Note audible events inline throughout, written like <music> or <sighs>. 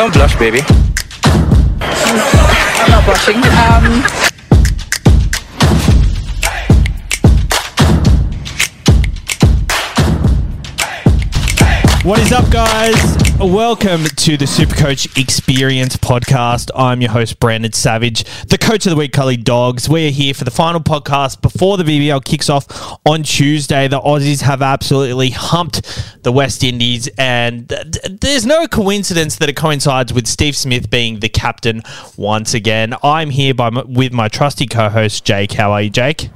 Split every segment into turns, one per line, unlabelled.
don't, don't, don't blush, baby.
I'm not blushing. Um,
What is up, guys? Welcome to the Supercoach Experience podcast. I'm your host, Brandon Savage, the coach of the week, Cully Dogs. We're here for the final podcast before the BBL kicks off on Tuesday. The Aussies have absolutely humped the West Indies, and th- there's no coincidence that it coincides with Steve Smith being the captain once again. I'm here by my, with my trusty co-host, Jake. How are you, Jake?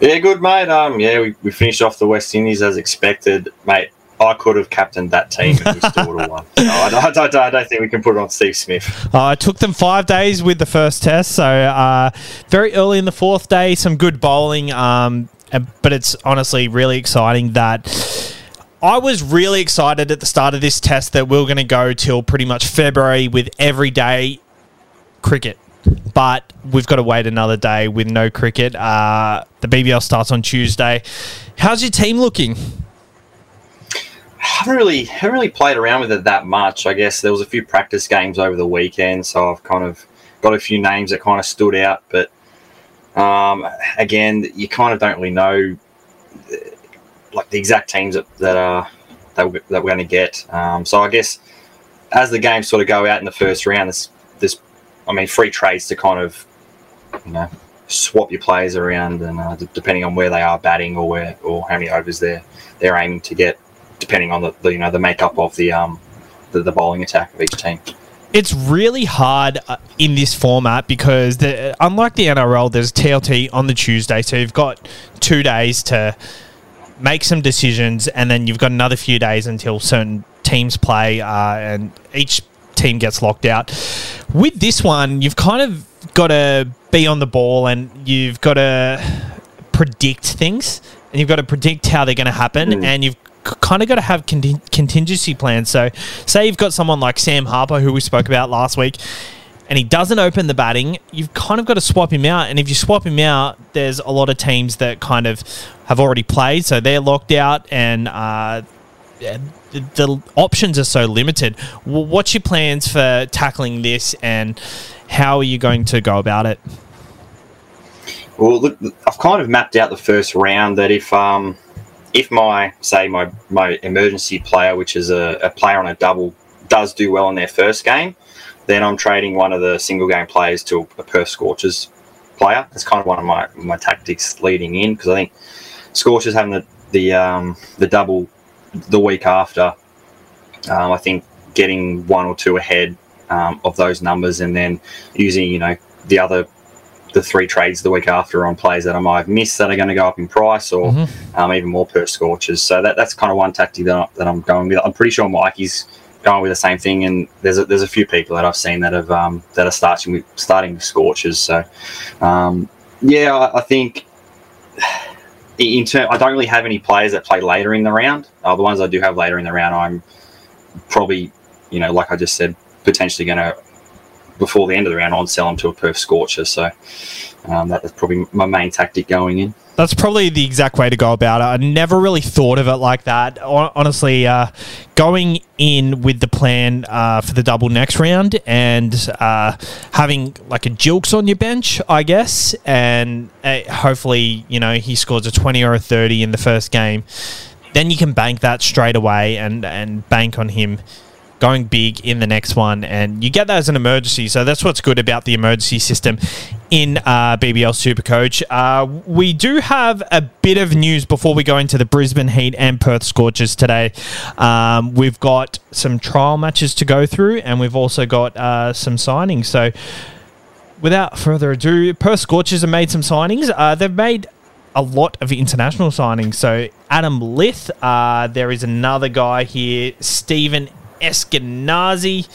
Yeah, good, mate. Um, yeah, we, we finished off the West Indies as expected, mate. I could have captained that team and we still would have won. <laughs> So I, I, I, I don't think we can put it on Steve Smith.
Uh, it took them five days with the first test, so uh, very early in the fourth day, some good bowling. Um, but it's honestly really exciting that. I was really excited at the start of this test that we are going to go till pretty much February with every day cricket. But we've got to wait another day with no cricket. Uh, the BBL starts on Tuesday. How's your team looking?
Haven't really haven't really played around with it that much. I guess there was a few practice games over the weekend, so I've kind of got a few names that kind of stood out. But um, again, you kind of don't really know like the exact teams that, that are that we're, that we're going to get. Um, so I guess as the games sort of go out in the first round, there's, there's I mean free trades to kind of you know swap your players around, and uh, depending on where they are batting or where or how many overs they're they're aiming to get depending on the, the you know the makeup of the um the, the bowling attack of each team.
It's really hard uh, in this format because the, unlike the NRL, there's TLT on the Tuesday, so you've got two days to make some decisions, and then you've got another few days until certain teams play, uh, and each team gets locked out. With this one, you've kind of got to be on the ball, and you've got to predict things, and you've got to predict how they're going to happen,
Mm.
and you've kind of got to have contin- contingency plans. So, say you've got someone like Sam Harper, who we spoke about last week, and he doesn't open the batting, you've kind of got to swap him out. And if you swap him out, there's a lot of teams that kind of have already played, so they're locked out, and uh, the, the options are so limited. What's your plans for tackling this, and how are you going to go about it?
Well, look, I've kind of mapped out the first round that if um if my say my my emergency player, which is a, a player on a double, does do well in their first game, then I'm trading one of the single game players to a Perth Scorchers player. That's kind of one of my, my tactics leading in because I think Scorchers having the the um, the double the week after, um, I think getting one or two ahead um, of those numbers and then using you know the other the three trades the week after on players that I might have missed that are going to go up in price or
Mhm.
um, even more per scorches. So that, that's kind of one tactic that, I, that I'm going with. I'm pretty sure Mikey's going with the same thing, and there's a, there's a few people that I've seen that have um, that are starting with starting with scorches. So um, yeah, I, I think <sighs> in turn, I don't really have any players that play later in the round. Uh, the ones I do have later in the round, I'm probably you know like I just said, potentially going to before the end of the round on sell them to a Perth Scorcher. So um, that- that's probably my main tactic going in.
That's probably the exact way to go about it. I never really thought of it like that. Honestly, uh, going in with the plan uh, for the double next round and uh, having like a Gilkes on your bench, I guess, and uh, hopefully, you know, he scores a 20 or a 30 in the first game, then you can bank that straight away and, and bank on him going big in the next one, and you get that as an emergency. So that's what's good about the emergency system in uh, BBL Supercoach. Uh, we do have a bit of news before we go into the Brisbane Heat and Perth Scorchers today. Um, we've got some trial matches to go through, and we've also got uh, some signings. So without further ado, Perth Scorchers have made some signings. Uh, they've made a lot of international signings. So Adam Lyth, uh, there is another guy here, Stephen Eskinazi,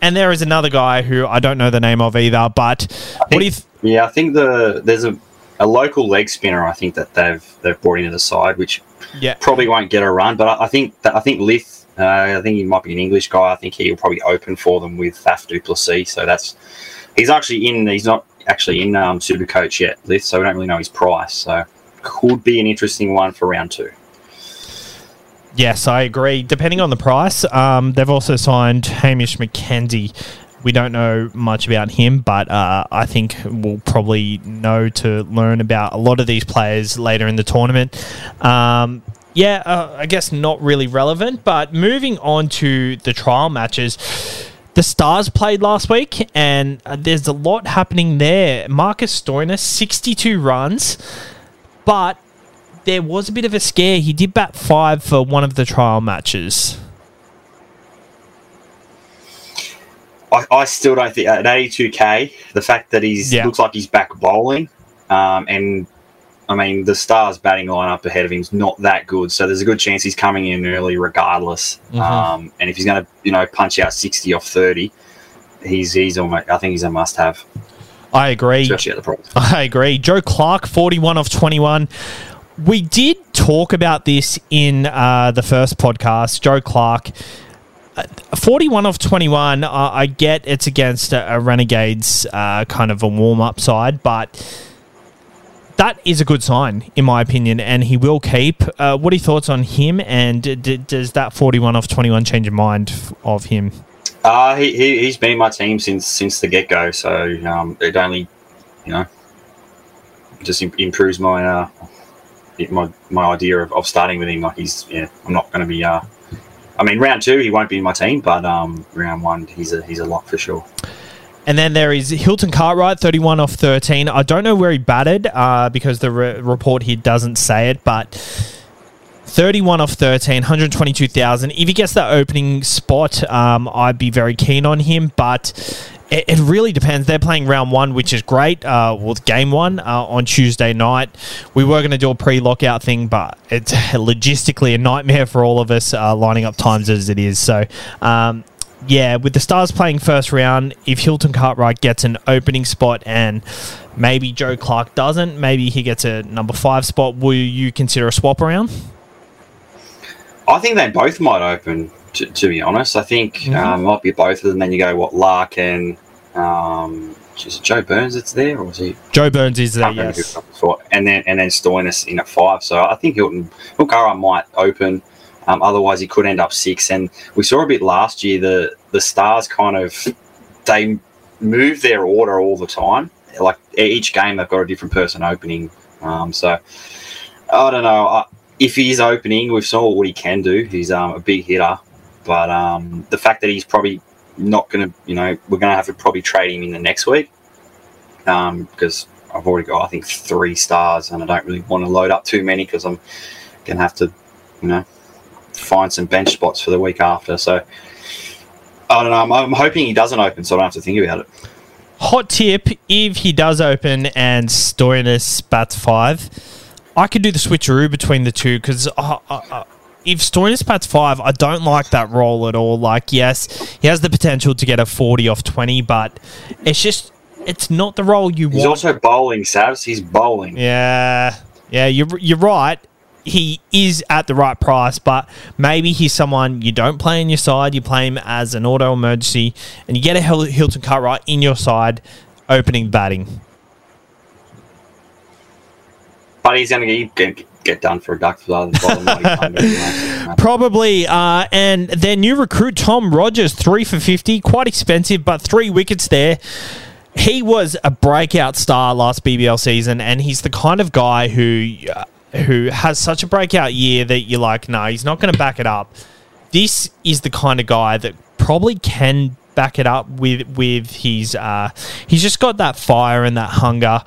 and there is another guy who I don't know the name of either. But what do you? Th-
Yeah, I think the there's a, a local leg spinner. I think that they've they've brought into the side, which
yeah,
probably won't get a run. But I, I think that I think Lyth. Uh, I think he might be an English guy. I think he'll probably open for them with Faf du Plessis. So that's he's actually in. He's not actually in um, Super Coach yet, Lyth. So we don't really know his price. So could be an interesting one for round two.
Yes, I agree. Depending on the price, um, they've also signed Hamish McKenzie. We don't know much about him, but uh, I think we'll probably know to learn about a lot of these players later in the tournament. Um, yeah, uh, I guess not really relevant, but moving on to the trial matches. The Stars played last week, and uh, there's a lot happening there. Marcus Stoinis, 62 runs, but there was a bit of a scare. He did bat five for one of the trial matches.
I, I still don't think at 82k, the fact that he's
Yeah.
looks like he's back bowling, um, and I mean the Stars batting lineup ahead of him is not that good, so there's a good chance he's coming in early regardless.
Mhm.
Um, and if he's going to you know punch out 60 off 30, he's he's almost I think he's a must have,
I agree.
especially at the. <laughs>
I agree. Joe Clarke, 41 of 21. We did talk about this in uh, the first podcast. Joe Clarke, uh, 41 of 21. Uh, I get it's against a, a Renegades uh, kind of a warm up side, but that is a good sign, in my opinion, and he will keep. Uh, what are your thoughts on him, and d- does that 41 of 21 change your mind of him?
Uh, he, he he's been my team since since the get go, so um, it only you know just im- improves my uh it- my my idea of, of starting with him. Like he's yeah, I'm not going to be uh. I mean, round two he won't be in my team, but um, round one he's a he's a lock for sure.
And then there is Hilton Cartwright, 31 off 13. I don't know where he batted uh, because the re- report here doesn't say it, but 31 off 13, 122,000. If he gets that opening spot, um, I'd be very keen on him, but it, it really depends. They're playing round one, which is great, uh, with game one uh, on Tuesday night. We were going to do a pre lockout thing, but it's <laughs> logistically a nightmare for all of us uh, lining up times as it is. So, um, yeah, with the Stars playing first round, if Hilton Cartwright gets an opening spot and maybe Joe Clarke doesn't, maybe he gets a number five spot, will you consider a swap around?
I think they both might open. To, to be honest, I think
Mhm.
um, might be both of them. Then you go what Larkin, um, is it Joe Burns that's there, or is he?
Joe Burns is there,
Can't remember who
yes.
And then and then Stoinis in at five. So I think Hilton Hilkara might open. Um, otherwise, he could end up six. And we saw a bit last year. The the Stars kind of they move their order all the time. Like each game, they've got a different person opening. Um, so I don't know. I, if he's opening, we've saw what he can do. He's um, a big hitter, but um, the fact that he's probably not going to, you know, we're going to have to probably trade him in the next week um, because I've already got, I think, three stars, and I don't really want to load up too many because I'm going to have to, you know, find some bench spots for the week after. So I don't know. I'm, I'm hoping he doesn't open, so I don't have to think about it.
Hot tip if he does open and Stoinis bats five, I could do the switcheroo between the two because I, uh, if Stoinis bats five, I don't like that role at all. Like, yes, he has the potential to get a 40 off 20, but it's just, it's not the role you
He's
want.
He's also bowling, Savs. He's bowling.
Yeah, yeah, you're you're right. He is at the right price, but maybe he's someone you don't play in your side. You play him as an auto emergency, and you get a Hil- Hilton Cartwright in your side, opening batting.
But he's going to get, get done for a the bottom
Probably, uh, and their new recruit Tom Rogers, three for fifty, quite expensive, but three wickets there. He was a breakout star last BBL season, and he's the kind of guy who uh, who has such a breakout year that you're like, no, he's not going to back it up. This is the kind of guy that probably can back it up with with his. Uh, he's just got that fire and that hunger.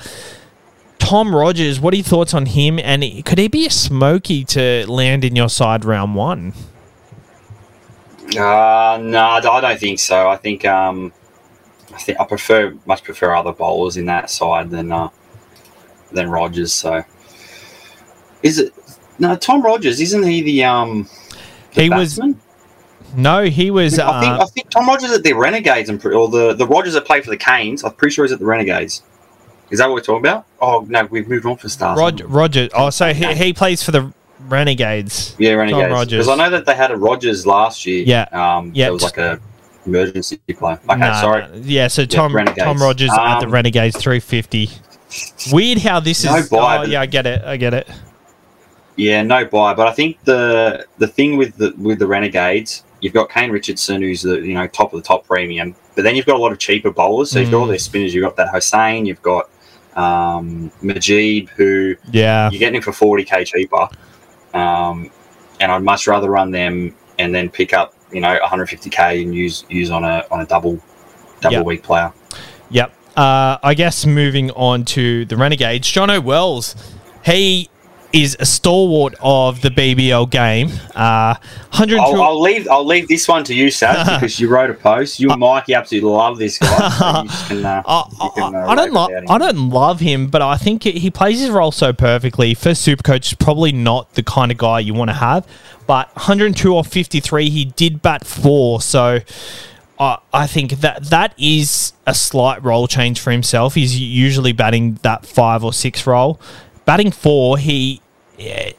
Tom Rogers, what are your thoughts on him? And could he be a smoky to land in your side round one?
Uh, no, I don't think so. I think um, I think I prefer much prefer other bowlers in that side than uh, than Rogers. So is it no Tom Rogers? Isn't he the um? The
He was-
batsman?
No, he was.
I think
Uh,
I think Tom Rogers at the Renegades and or the the Rogers that played for the Canes. I'm pretty sure he's at the Renegades. Is that what we're talking about? Oh no, we've moved on for stars.
Rod, Roger. Oh, so he, he plays for the Renegades.
Yeah, Renegades.
Rogers.
Because I know that they had a Rogers last year.
Yeah.
Um,
Yeah.
It was like a emergency player. Okay,
Nah,
sorry.
nah. Yeah, so Tom
Renegades.
Tom Rogers at the
Um,
Renegades 350. Weird how this
No
is.
buy,
oh, yeah, I get it. I get it.
Yeah, no buy. But I think the the thing with the with the Renegades, you've got Kane Richardson, who's the you know top of the top premium. But then you've got a lot of cheaper bowlers. So you've got all
Mm.
their spinners. You've got that Hosein. You've got um, Mujeeb, who
Yeah.
you're getting him for forty k cheaper. Um, and I'd much rather run them and then pick up you know 150k and use use on a on a double double
Yep.
week player.
Yep. Uh, I guess moving on to the Renegades, Jono Wells, he is a stalwart of the BBL game. Uh, 102.
I'll, I'll leave. I'll leave this one to you, Saz, <laughs> because you wrote a post. You and Mikey absolutely love this guy. So <laughs> can, uh,
I,
can, uh,
I don't love. I don't love him, but I think he plays his role so perfectly. For Supercoach, is probably not the kind of guy you want to have. But 102 or 53, he did bat four, so I I think that that is a slight role change for himself. He's usually batting that five or six role. Batting four, he, eh,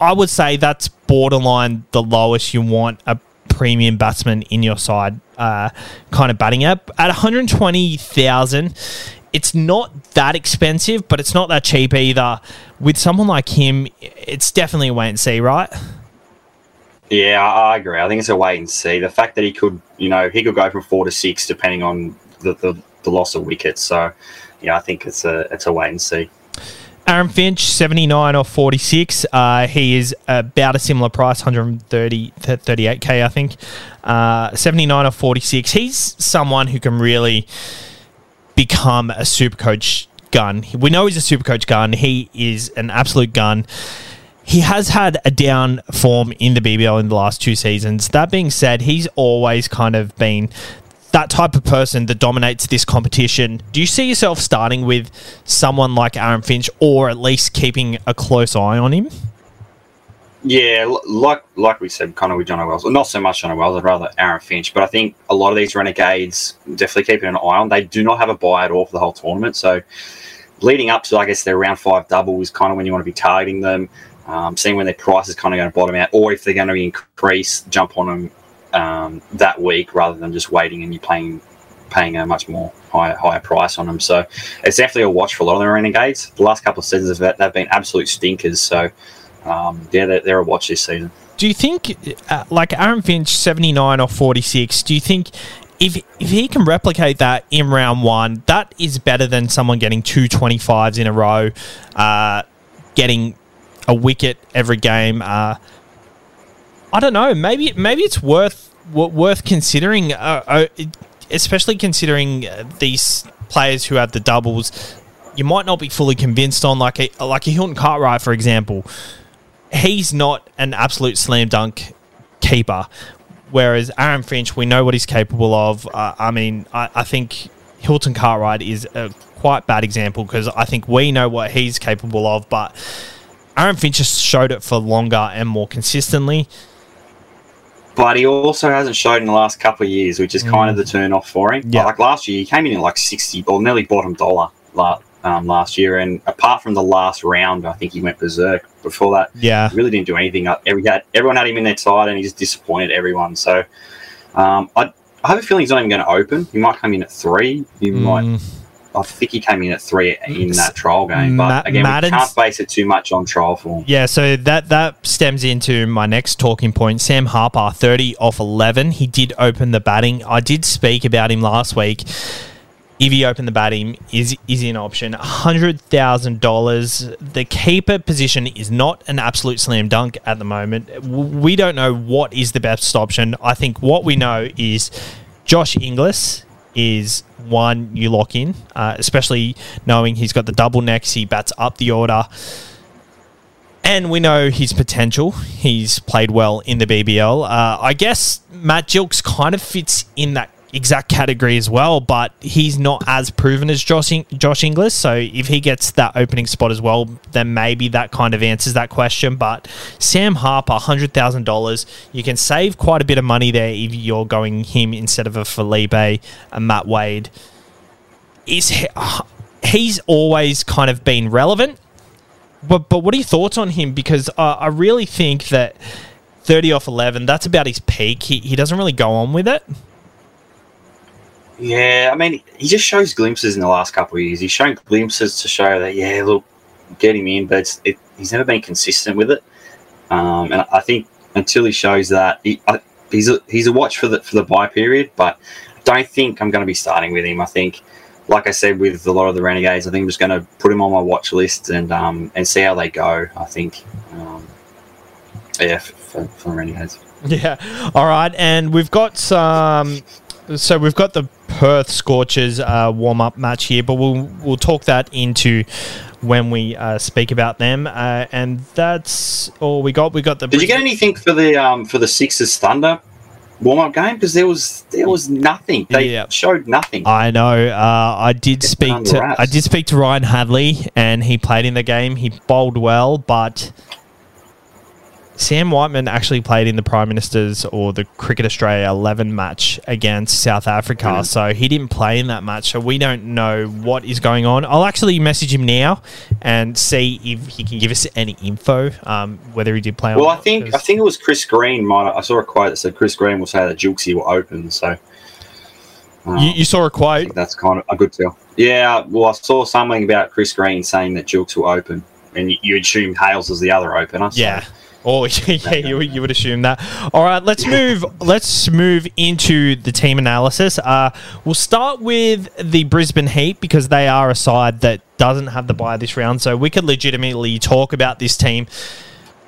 I would say that's borderline the lowest you want a premium batsman in your side uh, kind of batting at. At 120,000, it's not that expensive, but it's not that cheap either. With someone like him, it's definitely a wait and see, right?
Yeah, I, I agree. I think it's a wait and see. The fact that he could, you know, he could go from four to six depending on the, the, the loss of wickets. So, yeah, I think it's a it's a wait and see.
Aaron Finch, 79 or 46. Uh, he is about a similar price, 130, 38K, I think. Uh, 79 or 46. He's someone who can really become a super coach gun. We know he's a super coach gun. He is an absolute gun. He has had a down form in the BBL in the last two seasons. That being said, he's always kind of been that type of person that dominates this competition. Do you see yourself starting with someone like Aaron Finch or at least keeping a close eye on him?
Yeah, like like we said, kind of with John Wells. Not so much John Wells. I'd rather Aaron Finch. But I think a lot of these renegades definitely keeping an eye on. They do not have a buy at all for the whole tournament. So leading up to, I guess, their round five double is kind of when you want to be targeting them, um, seeing when their price is kind of going to bottom out, or if they're going to increase, jump on them um, that week rather than just waiting and you playing paying a much more higher higher price on them. So it's definitely a watch for a lot of the renegades. The last couple of seasons they've they've been absolute stinkers. So um, yeah, they're, they're a watch this season.
Do you think, uh, like Aaron Finch, 79 or 46, do you think if, if he can replicate that in round one, that is better than someone getting two 25s in a row, uh, getting a wicket every game? Uh, I don't know. Maybe maybe it's worth wo- worth considering, uh, uh, especially considering uh, these players who have the doubles. You might not be fully convinced on, like a like a Hilton Cartwright, for example he's not an absolute slam dunk keeper. Whereas Aaron Finch, we know what he's capable of. Uh, I mean, I, I think Hilton Cartwright is a quite bad example because I think we know what he's capable of, but Aaron Finch just showed it for longer and more consistently.
But he also hasn't showed in the last couple of years, which is kind of the turn off for him.
Yeah.
Like last year, he came in at like 60 or nearly bottom dollar um, last year. And apart from the last round, I think he went berserk. Before that,
Yeah.
he really didn't do anything. Uh, Every, had, everyone had him in their side and he just disappointed everyone. So um, I, I have a feeling he's not even going to open. He might come in at three. He might. I think he came in at three in that trial game.
Ma-
But again,
Madden's-
we can't base it too much on trial form.
yeah, so that that stems into my next talking point. Sam Harper, 30 off 11. He did open the batting. I did speak about him last week. if he opened the batting, is is an option. hundred thousand dollars. The keeper position is not an absolute slam dunk at the moment. We don't know what is the best option. I think what we know is Josh Inglis is one you lock in, uh, especially knowing he's got the double necks. He bats up the order. And we know his potential. He's played well in the BBL. Uh, I guess Matt Gilkes kind of fits in that exact category as well, but he's not as proven as Josh, Josh Inglis. So if he gets that opening spot as well, then maybe that kind of answers that question. But Sam Harper, $100,000, you can save quite a bit of money there if you're going him instead of a Philippe, a Matt Wade. Is he, he's always kind of been relevant but but what are your thoughts on him? Because uh, I really think that thirty off eleven, that's about his peak. He he doesn't really go on with it.
Yeah, I mean, he just shows glimpses in the last couple of years. He's shown glimpses to show that, yeah, look, get him in, but it, he's never been consistent with it. um, and I think until he shows that, he, I, he's a, he's a watch for the for the buy period. But I don't think I'm going to be starting with him. I think, like I said with a lot of the Renegades, I think I'm just going to put him on my watch list and um, and see how they go. I think, um, yeah, for, for the Renegades. <laughs>
Yeah. All right, and we've got some. So we've got the Perth Scorchers uh, warm up match here, but we'll we'll talk that into when we uh, speak about them. Uh, and that's all we got. We got the.
Did you get anything for the um, for the Sixers Thunder warm up game? Because there was there was nothing. They
Yeah.
showed nothing.
I know. Uh, I did
Get
speak to. I did speak to Ryan Hadley, and he played in the game. He bowled well, but Sam Whiteman actually played in the Prime Minister's or the Cricket Australia 11 match against South Africa,
Mhm.
so he didn't play in that match. So we don't know what is going on. I'll actually message him now and see if he can give us any info, um, whether he did play.
Well, I
not,
think I think it was Chris Green. Might I saw a quote that said Chris Green will say that Julesy will open. So um,
you, you saw a quote.
that's kind of a good tell. Yeah, well, I saw something about Chris Green saying that Jukes will open, and you, you assume Hales is the other opener. so-
Yeah. Oh, <laughs> yeah, you, would- you would assume that. All right, let's move. let's move into the team analysis. Uh, we'll start with the Brisbane Heat because they are a side that doesn't have the buy this round, so we could legitimately talk about this team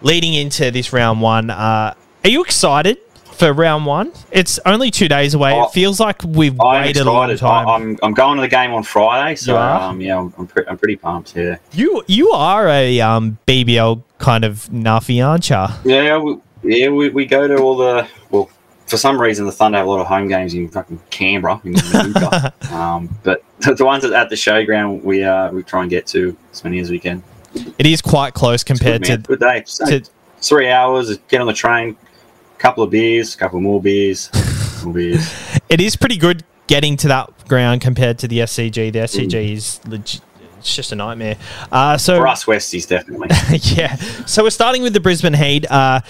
leading into this round one. Uh, are you excited for round one? It's only two days away.
Oh,
it feels like we've
I'm
waited a long time.
I, I'm, I'm going to the game on Friday, so um, yeah, I'm, I'm, pre- I'm pretty pumped. Yeah,
you you are a um, BBL kind of nuffy, aren't you?
yeah, we, yeah. We, we go to all the well. For some reason, the Thunder have a lot of home games in fucking Canberra, in <laughs> um, but <laughs> the ones at the showground, we uh, we try and get to as many as we can.
It is quite close
It's good,
compared to
good day. So,
to
three hours. Get on the train. Couple of beers. Couple more beers. <laughs> more beers.
it is pretty good getting to that ground compared to the SCG. The SCG is legit. It's just a nightmare. Uh, so
For us, Westies definitely. <laughs>
yeah. So we're starting with the Brisbane Heat. Uh,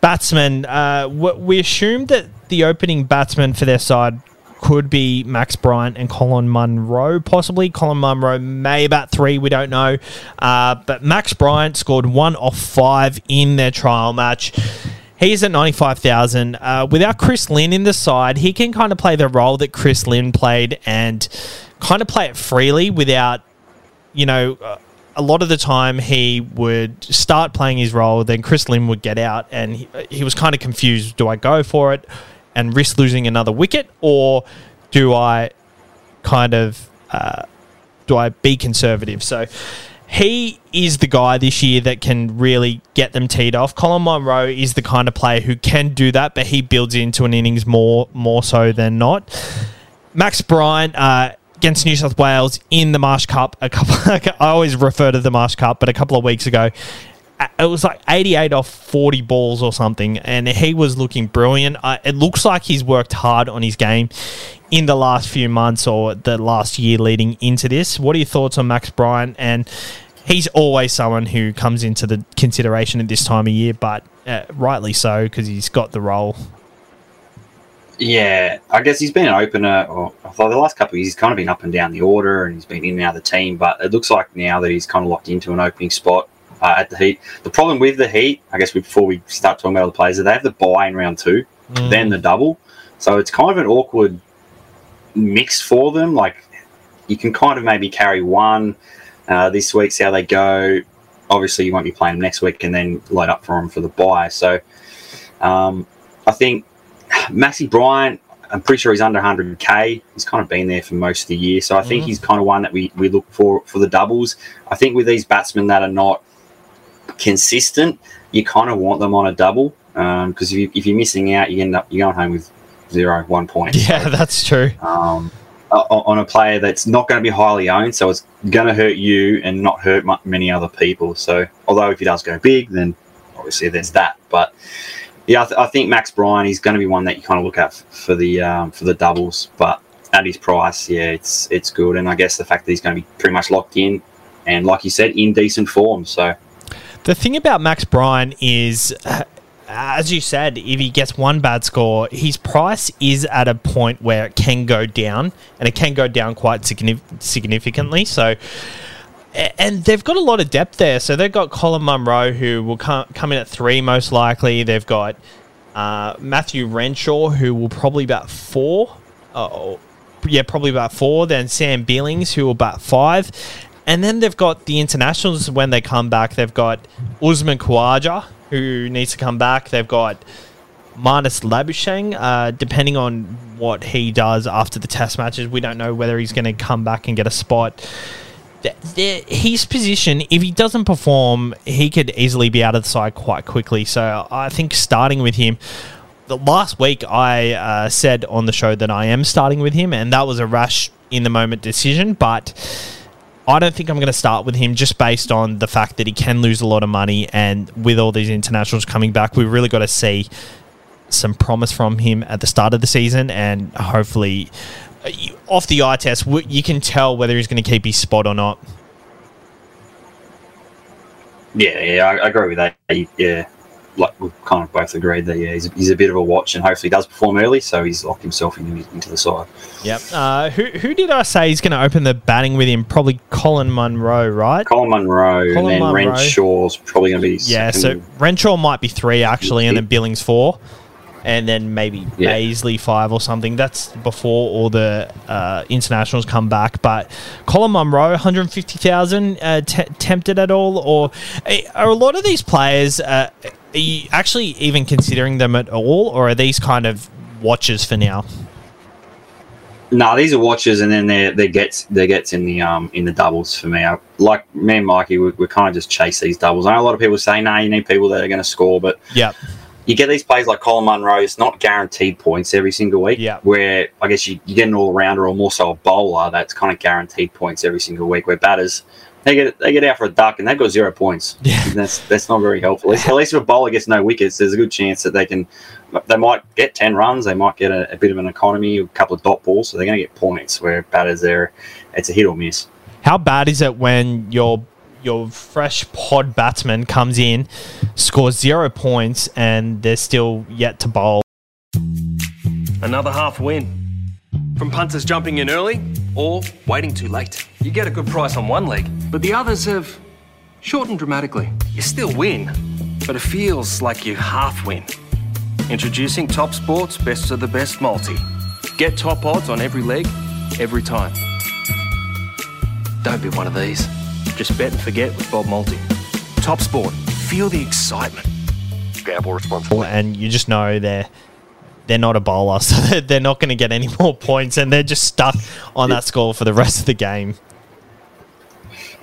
batsman. Uh, we assumed that the opening batsman for their side could be Max Bryant and Colin Munro, possibly. Colin Munro may bat three, we don't know. Uh, but Max Bryant scored one off five in their trial match. He's at 95,000. Uh, without Chris Lynn in the side, he can kind of play the role that Chris Lynn played and kind of play it freely without you know, a lot of the time he would start playing his role, then Chris Lynn would get out, and he, he was kind of confused. Do I go for it and risk losing another wicket, or do I kind of uh, do I be conservative? So he is the guy this year that can really get them teed off. Colin Munro is the kind of player who can do that, but he builds into an innings more more so than not. Max Bryant uh, against New South Wales in the Marsh Cup. A couple, <laughs> I always refer to the Marsh Cup, but a couple of weeks ago, it was like 88 off 40 balls or something, and he was looking brilliant. It looks like he's worked hard on his game in the last few months or the last year leading into this. What are your thoughts on Max Bryant? And he's always someone who comes into the consideration at this time of year, but uh, rightly so because he's got the role.
Yeah, I guess he's been an opener. Or for the last couple of years, he's kind of been up and down the order, and he's been in and out of the team. But it looks like now that he's kind of locked into an opening spot uh, at the Heat. The problem with the Heat, I guess, before we start talking about the players, is they have the buy in round two,
Mm.
then the double. So it's kind of an awkward mix for them. Like you can kind of maybe carry one uh, this week, see how they go. Obviously, you won't be playing them next week, and then load up for them for the buy. So um, I think Maxi Bryant, I'm pretty sure he's under 100k. He's kind of been there for most of the year, so I think
Mhm.
he's kind of one that we, we look for for the doubles. I think with these batsmen that are not consistent, you kind of want them on a double because if, you, if you're missing out, you end up you're going home with zero, one point. <laughs>
Yeah, that's true.
um, on a player that's not going to be highly owned, so it's going to hurt you and not hurt many other people. So, although if he does go big, then obviously there's that. But yeah, I, th- I think Max Bryant is going to be one that you kind of look at f- for the um, for the doubles. But at his price, yeah, it's it's good, and I guess the fact that he's going to be pretty much locked in, and like you said, in decent form. So
The thing about Max Bryant is, uh, as you said, if he gets one bad score, his price is at a point where it can go down, and it can go down quite signif- significantly. So and they've got a lot of depth there. So they've got Colin Munro, who will come, come in at three most likely. They've got uh, Matthew Renshaw, who will probably about four. Uh, yeah, probably about four. Then Sam Billings, who will bat five. And then they've got the internationals when they come back. They've got Usman Khawaja, who needs to come back. They've got Marnus Labuschagne, uh, depending on what he does after the test matches. We don't know whether he's going to come back and get a spot. His position, if he doesn't perform, he could easily be out of the side quite quickly. So I think starting with him. The last week, I uh, said on the show that I am starting with him, and that was a rash in the moment decision. But I don't think I'm going to start with him just based on the fact that he can lose a lot of money, and with all these internationals coming back, we've really got to see some promise from him at the start of the season, and hopefully, off the eye test, you can tell whether he's going to keep his spot or not.
Yeah, yeah, I, I agree with that. Yeah, like we've kind of both agreed that yeah, he's, he's a bit of a watch, and hopefully does perform early, so he's locked himself into, into the side.
Yep. Uh, who who did I say he's going to open the batting with him? Probably Colin Munro, right?
Colin Munro, Colin and then Munro. Renshaw's probably going to be.
Yeah, so Renshaw might be three actually, and then Billings four and then maybe yeah. Five or something. That's before all the uh, internationals come back. But Colin Munro, 150,000, uh, t- tempted at all? Or eh, are a lot of these players, uh, are you actually even considering them at all? Or are these kind of watches for now?
No, these are watches, and then they they gets they gets in the um in the doubles for me. I, like me and Mikey, we, we kind of just chase these doubles. I know a lot of people say, "No, nah, you need people that are going to score," but
yeah,
you get these plays like Colin Munro, it's not guaranteed points every single week.
Yeah.
Where I guess you, you get an all rounder or more so a bowler that's kind of guaranteed points every single week. Where batters they get they get out for a duck and they've got zero points. <laughs>
Yeah.
And that's that's not very helpful. At least, if a bowler gets no wickets, there's a good chance that they can they might get ten runs, they might get a, a bit of an economy, a couple of dot balls, so they're going to get points. Where batters there, it's a hit or miss.
How bad is it when you're your fresh pod batsman comes in, scores zero points, and they're still yet to bowl.
Another half win. From punters jumping in early or waiting too late. You get a good price on one leg, but the others have shortened dramatically. You still win, but it feels like you half win. Introducing Top Sports Best of the Best Multi. Get top odds on every leg, every time. Don't be one of these. Just bet and forget with Bob Multi. Top Sport. Feel the excitement.
Gamble responsibly.
And you just know they're they're not a bowler, <laughs> so they're not going to get any more points, and they're just stuck on that score for the rest of the game.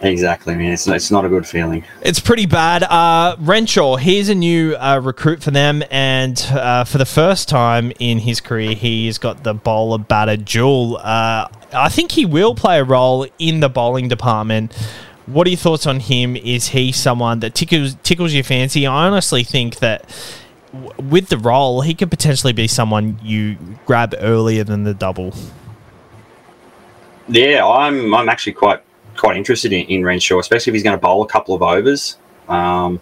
Exactly, man. It's, it's not a good feeling.
It's pretty bad. Uh, Renshaw, he's a new uh, recruit for them, and uh, for the first time in his career, he's got the bowler batter duel. Uh, I think he will play a role in the bowling department what are your thoughts on him? Is he someone that tickles tickles your fancy? I honestly think that w- with the role, he could potentially be someone you grab earlier than the double.
Yeah, I'm I'm actually quite quite interested in, in Renshaw, especially if he's going to bowl a couple of overs. Um,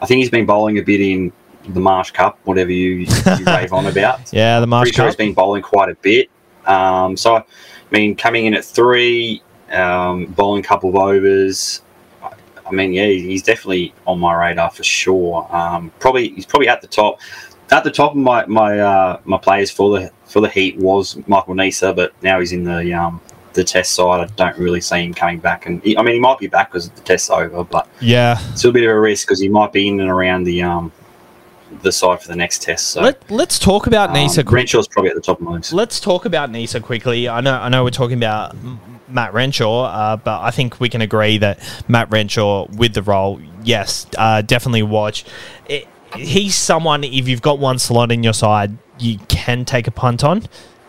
I think he's been bowling a bit in the Marsh Cup, whatever you, you <laughs> rave on about.
Yeah, the Marsh
Pretty Cup. Sure he's been bowling quite a bit. Um, so, I mean, coming in at three, um, bowling a couple of overs. I mean, yeah, he's definitely on my radar for sure. Um, probably he's probably at the top. At the top of my my uh, my players for the for the Heat was Michael Neser, but now he's in the um, the test side. I don't really see him coming back. And he, I mean, he might be back because the test's over, but
yeah,
it's a bit of a risk because he might be in and around the um, the side for the next test. So
Let, us talk about um, Neser.
Renshaw's probably at the top of my list.
Let's talk about Nisa quickly. I know I know we're talking about Matt Renshaw, uh, but I think we can agree that Matt Renshaw with the role, yes, uh, definitely watch. It, he's someone, if you've got one slot in your side, you can take a punt on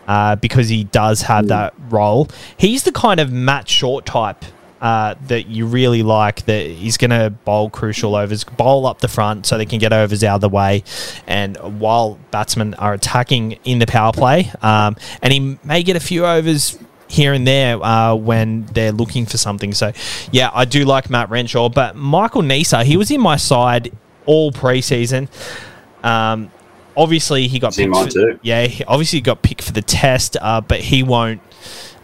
uh, because he does have mm. that role. He's the kind of Matt Short type. Uh, that you really like that he's going to bowl crucial overs, bowl up the front so they can get overs out of the way. And while batsmen are attacking in the power play, um, and he may get a few overs here and there uh, when they're looking for something. So, yeah, I do like Matt Renshaw, but Michael Neser, he was in my side all preseason. Um, obviously, he got
picked.
For, yeah, obviously he got picked for the test, uh, but he won't.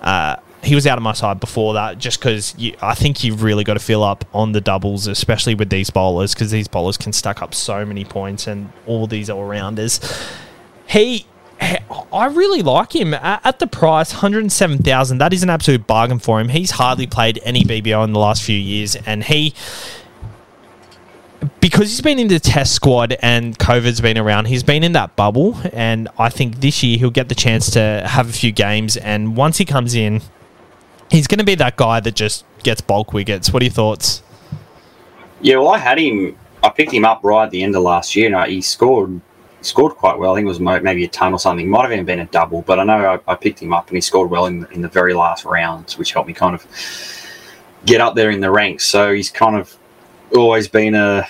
Uh, he was out of my side before that, just because I think you've really got to fill up on the doubles, especially with these bowlers, because these bowlers can stack up so many points and all these all rounders. He, I really like him at the price, hundred and seven thousand. That is an absolute bargain for him. He's hardly played any BBL in the last few years, and he because he's been in the test squad and COVID's been around, he's been in that bubble. And I think this year he'll get the chance to have a few games. And once he comes in, he's going to be that guy that just gets bulk wickets. What are your thoughts?
Yeah, well, I had him. I picked him up right at the end of last year. and he scored scored quite well. I think it was maybe a ton or something. Might have even been a double, but I know I, I picked him up and he scored well in, in the very last rounds, which helped me kind of get up there in the ranks. So he's kind of always been a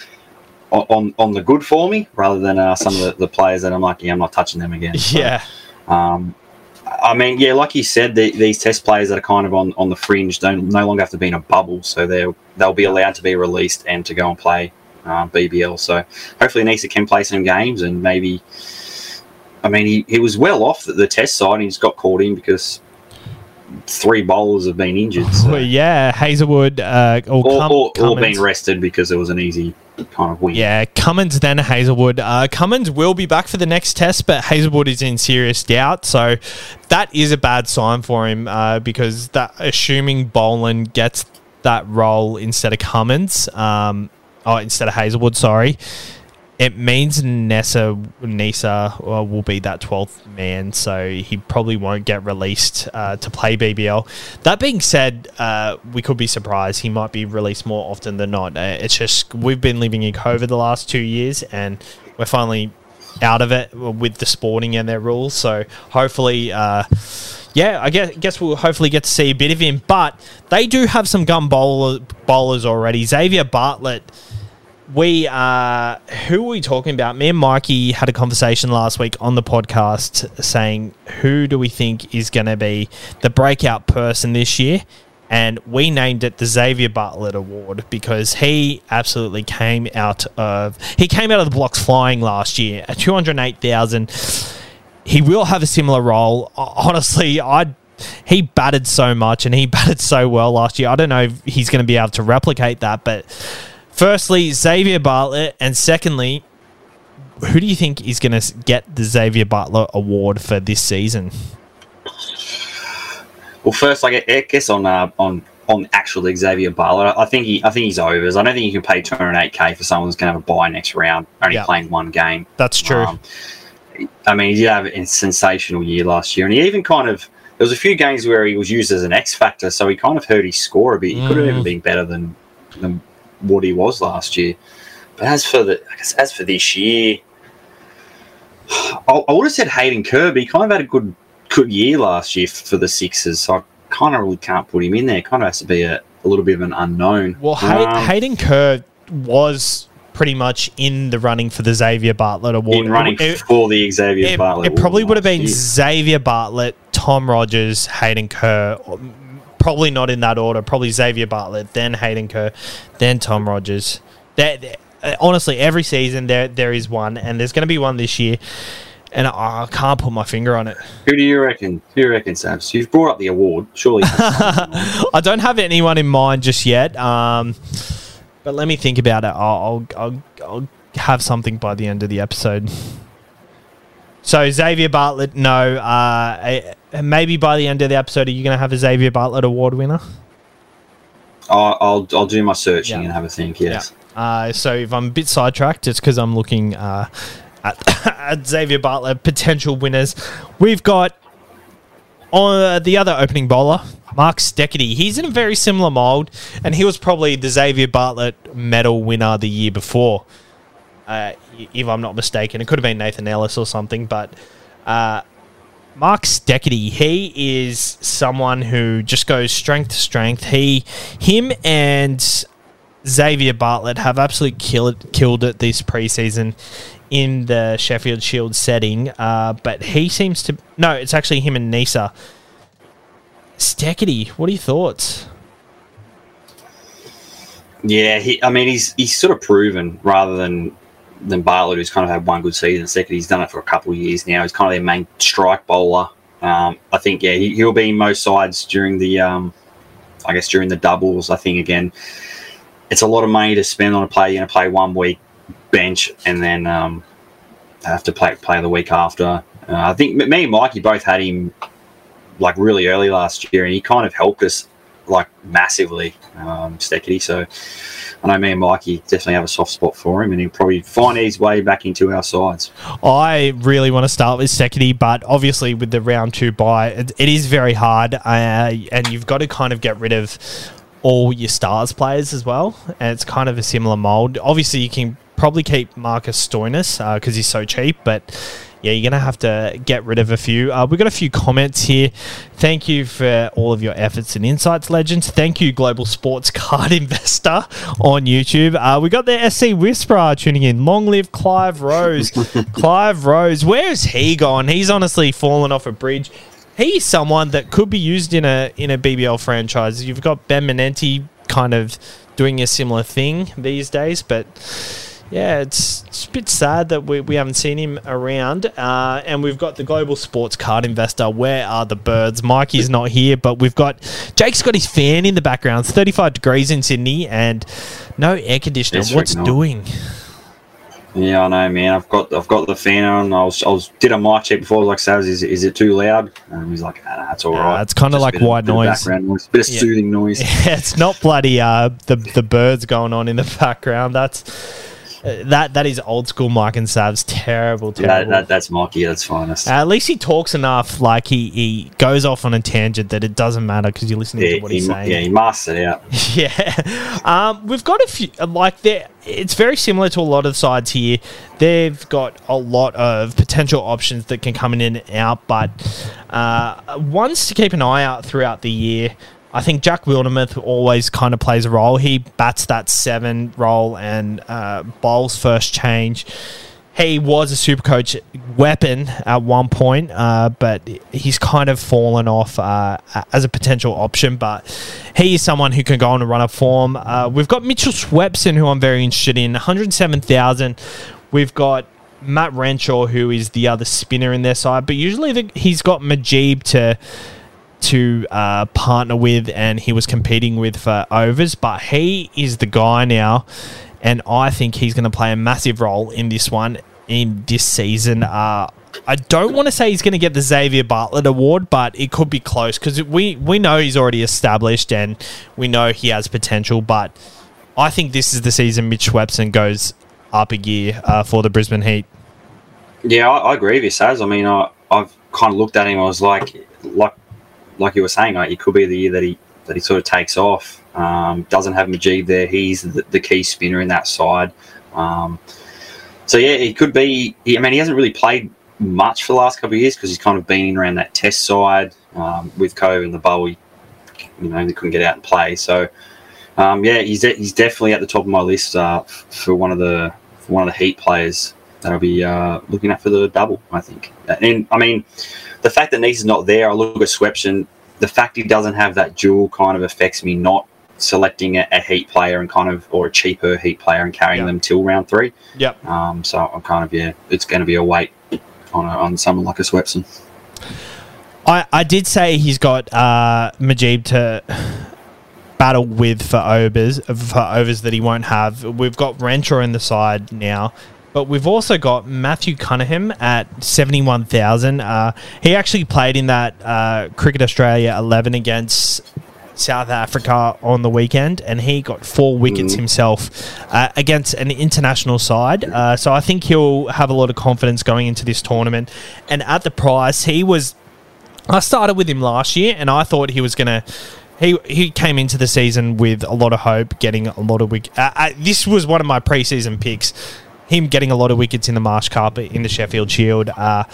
on on the good for me rather than uh, some of the, the, players that I'm like, yeah, I'm not touching them again.
So, yeah.
Um, I mean, yeah, like you said, the, these test players that are kind of on, on the fringe don't no longer have to be in a bubble, so they they'll be allowed to be released and to go and play uh, BBL. So hopefully, Neser can play some games and maybe. I mean, he, he was well off the, the test side. And he's got caught in because three bowlers have been injured. So.
Well, yeah, Hazlewood uh,
or, or, or, or been rested because it was an easy kind of win.
Yeah, Cummins then Hazlewood. Uh, Cummins will be back for the next test, but Hazlewood is in serious doubt, so that is a bad sign for him uh, because that assuming Boland gets that role instead of Cummins, um, oh, instead of Hazlewood, sorry it means Nessa Neser uh, will be that 12th man, so he probably won't get released uh, to play BBL. That being said, uh, we could be surprised. He might be released more often than not. Uh, it's just we've been living in COVID the last two years, and we're finally out of it with the sporting and their rules. So hopefully uh, yeah, I guess, guess we'll hopefully get to see a bit of him. But they do have some gun bowler, bowlers already. Xavier Bartlett we uh who are we talking about? Me and mikey had a conversation last week on the podcast saying who do we think is going to be the breakout person this year? And we named it the xavier bartlett award because he absolutely came out of he came out of the blocks flying last year at 208000 he will have a similar role. Honestly i he batted so much and he <laughs> batted so well last year. I don't know if he's going to be able to replicate that but Firstly, Xavier Bartlett, and secondly, who do you think is going to get the Xavier Bartlett award for this season?
Well, first, I guess on uh, on on actual Xavier Bartlett, I think he I think he's overs. I don't think you can pay 208k for someone who's going to have a buy next round, only playing one game.
That's true. Um,
I mean, he did have a sensational year last year, and he even kind of there was a few games where he was used as an X factor, so he kind of hurt his score a bit. He mm. could have even been better than than what he was last year. But as for the as for this year, I, I would have said Hayden Kerr. He kind of had a good good year last year for the Sixers, so I kind of really can't put him in there. Kind of has to be a, a little bit of an unknown.
Well, um, Hayden Kerr was pretty much in the running for the Xavier Bartlett Award.
In running it, for the Xavier
it,
Bartlett.
It probably would have been year. Xavier Bartlett, Tom Rogers, Hayden Kerr, probably not in that order. Probably Xavier Bartlett, then Hayden Kerr, then Tom Rogers. That uh, honestly, every season there there is one, and there's going to be one this year. And I, I, can't put my finger on it.
Who do you reckon? Who do you reckon, Sam? So you've brought up the award, surely. <laughs>
I don't have anyone in mind just yet. Um, but let me think about it. I'll, I'll, I'll, I'll have something by the end of the episode. So Xavier Bartlett, no. Uh, maybe by the end of the episode, are you going to have a Xavier Bartlett Award winner?
I'll I'll, I'll do my searching yeah. and have a think. Yes.
Yeah. Uh, so if I'm a bit sidetracked, it's because I'm looking uh, at, <laughs> at Xavier Bartlett potential winners. We've got on uh, the other opening bowler, Mark Steketee. He's in a very similar mold, and he was probably the Xavier Bartlett medal winner the year before. If I'm not mistaken, it could have been Nathan Ellis or something, but uh, Mark Steketee, he is someone who just goes strength to strength. He, him, and Xavier Bartlett have absolutely killed killed it this preseason in the Sheffield Shield setting. Uh, but he seems to no, it's actually him and Neser. Steketee, what are your thoughts?
Yeah, he, I mean, he's he's sort of proven rather than than Bartlett, who's kind of had one good season. Second, he's done it for a couple of years now. He's kind of their main strike bowler. Um, I think yeah, he, he'll be in most sides during the, um, I guess during the doubles. I think again, it's a lot of money to spend on a player. You're going to play one week bench and then um, have to play play the week after. Uh, I think me and Mikey both had him like really early last year, and he kind of helped us like massively, um, Steketee. So I know me and Mikey definitely have a soft spot for him, and he'll probably find his way back into our sides.
I really want to start with Steketee, but obviously with the round two buy, it, it is very hard, uh, and you've got to kind of get rid of all your stars players as well. And it's kind of a similar mold. Obviously, you can probably keep Marcus Stoinis because uh, he's so cheap, but yeah, you're going to have to get rid of a few. Uh, we've got a few comments here. Thank you for all of your efforts and insights, legends. Thank you, Global Sports <laughs> Card Investor on YouTube. Uh, we got the SC Whisperer tuning in. Long live Clive Rose. <laughs> Clive Rose, where is he gone? He's honestly fallen off a bridge. He's someone that could be used in a in a BBL franchise. You've got Ben Manenti kind of doing a similar thing these days, but yeah, it's, it's, a bit sad that we, we haven't seen him around. Uh, and we've got the global sports card investor. Where are the birds? Mikey's not here, but we've got Jake's got his fan in the background. It's 35 degrees in Sydney and no air conditioner. What's doing?
Yeah, I know, man. I've got I've got the fan on. I was I was did a mic check before. I was like, "Saz, is is it too loud?" And he's like, ah, "That's all right."
Uh, it's kind of like white
of,
noise.
background noise, bit of yeah. soothing noise. <laughs>
Yeah, it's not bloody uh the the birds going on in the <laughs> background. That's that that is old school Mike and Sav's terrible, terrible.
That, that, that's Mikey. That's finest.
Uh, at least he talks enough. Like he, he goes off on a tangent that it doesn't matter because you're listening
yeah,
to what he's
he,
saying.
Yeah, he masters it out. <laughs>
yeah, um, we've got a few like there. It's very similar to a lot of sides here. They've got a lot of potential options that can come in and out, but uh, ones to keep an eye out throughout the year. I think Jack Wildermuth always kind of plays a role. He bats that seven role and uh, bowls first change. He was a super coach weapon at one point, uh, but he's kind of fallen off uh, as a potential option. But he is someone who can go on a run of form. Uh, we've got Mitchell Swepson, who I'm very interested in, 107,000. We've got Matt Renshaw, who is the other spinner in their side, but usually the, he's got Mujeeb to to uh, partner with and he was competing with for overs, but he is the guy now, and I think he's going to play a massive role in this one in this season. Uh, I don't want to say he's going to get the Xavier Bartlett Award, but it could be close because we we know he's already established and we know he has potential. But I think this is the season Mitch Swepson goes up a gear uh, for the Brisbane Heat.
Yeah, I, I agree with you, Saz. I mean, I, I've kind of looked at him. I was like, like like you were saying, like, it could be the year that he that he sort of takes off. Um, doesn't have Mujeeb there. He's the, the, key spinner in that side. Um, so yeah, he could be. He, I mean, he hasn't really played much for the last couple of years because he's kind of been around that test side um, with Cove and the bowl. You know, he couldn't get out and play. So um, yeah, he's de- he's definitely at the top of my list uh, for one of the one of the Heat players that I'll be uh, looking at for the double. I think, and I mean the fact that Nice is not there, I look at Swepson. The fact he doesn't have that dual kind of affects me not selecting a, a, heat player and kind of or a cheaper heat player and carrying yep. them till round three.
Yep.
Um, so I'm kind of yeah, it's going to be a wait on a, on someone like a Swepson.
I, I did say he's got uh, Mujeeb to battle with for overs for overs that he won't have. We've got Renshaw in the side now. But we've also got Matthew Cunningham at 71,000. Uh, he actually played in that uh, Cricket Australia 11 against South Africa on the weekend, and he got four wickets mm. himself uh, against an international side. Uh, so I think he'll have a lot of confidence going into this tournament. And at the price, he was. I started with him last year, and I thought he was going to. He, he came into the season with a lot of hope, getting a lot of wickets. Uh, this was one of my preseason picks him getting a lot of wickets in the Marsh Cup in the Sheffield Shield. Uh,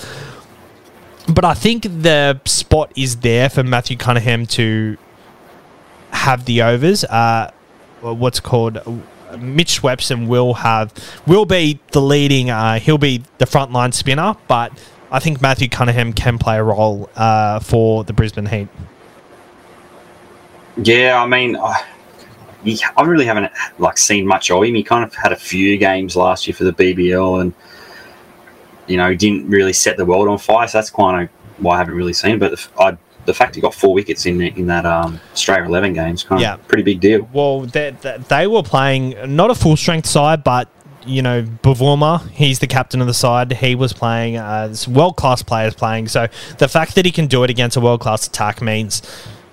but I think the spot is there for Matthew Cunningham to have the overs. Uh, what's called Mitch Swepson will have will be the leading. Uh, he'll be the frontline spinner, but I think Matthew Cunningham can play a role uh, for the Brisbane Heat.
Yeah, I mean, he, I really haven't like seen much of him. He kind of had a few games last year for the BBL, and you know didn't really set the world on fire. So that's kind of why I haven't really seen. But the, I, the fact he got four wickets in in that um, Australia eleven games, kind
Yeah.
of pretty big deal.
Well, they, they, they were playing not a full strength side, but you know, Bavuma, he's the captain of the side. He was playing world class players playing. So the fact that he can do it against a world class attack means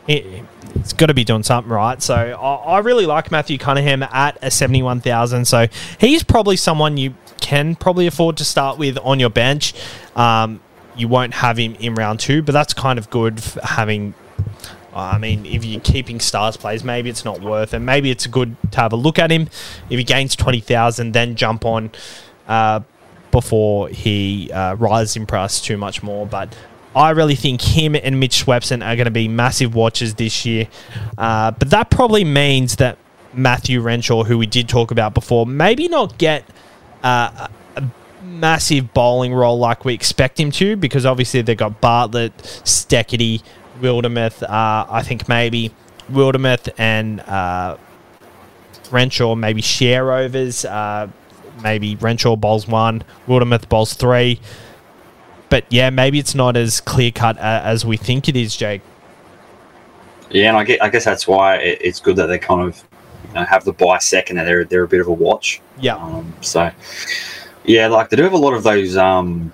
it, it's got to be doing something right. So I, I really like Matthew Cunningham at a seventy one thousand. So he's probably someone you can probably afford to start with on your bench. Um, you won't have him in round two, but that's kind of good having I mean, if you're keeping stars plays, maybe it's not worth it. Maybe it's good to have a look at him. If he gains 20,000, then jump on uh, before he uh, rises in price too much more. But I really think him and Mitch Swepson are going to be massive watches this year. Uh, but that probably means that Matthew Renshaw, who we did talk about before, maybe not get uh, a massive bowling role like we expect him to, because obviously they've got Bartlett, Steketee, Wildermuth. Uh, I think maybe Wildermuth and uh, Renshaw maybe share overs. Uh, maybe Renshaw bowls one, Wildermuth bowls three. But yeah, maybe it's not as clear cut uh, as we think it is, Jake.
Yeah, and I guess, I guess that's why it, it's good that they kind of you know, have the buy second and they're they're a bit of a watch.
Yeah.
Um, so yeah, like they do have a lot of those um,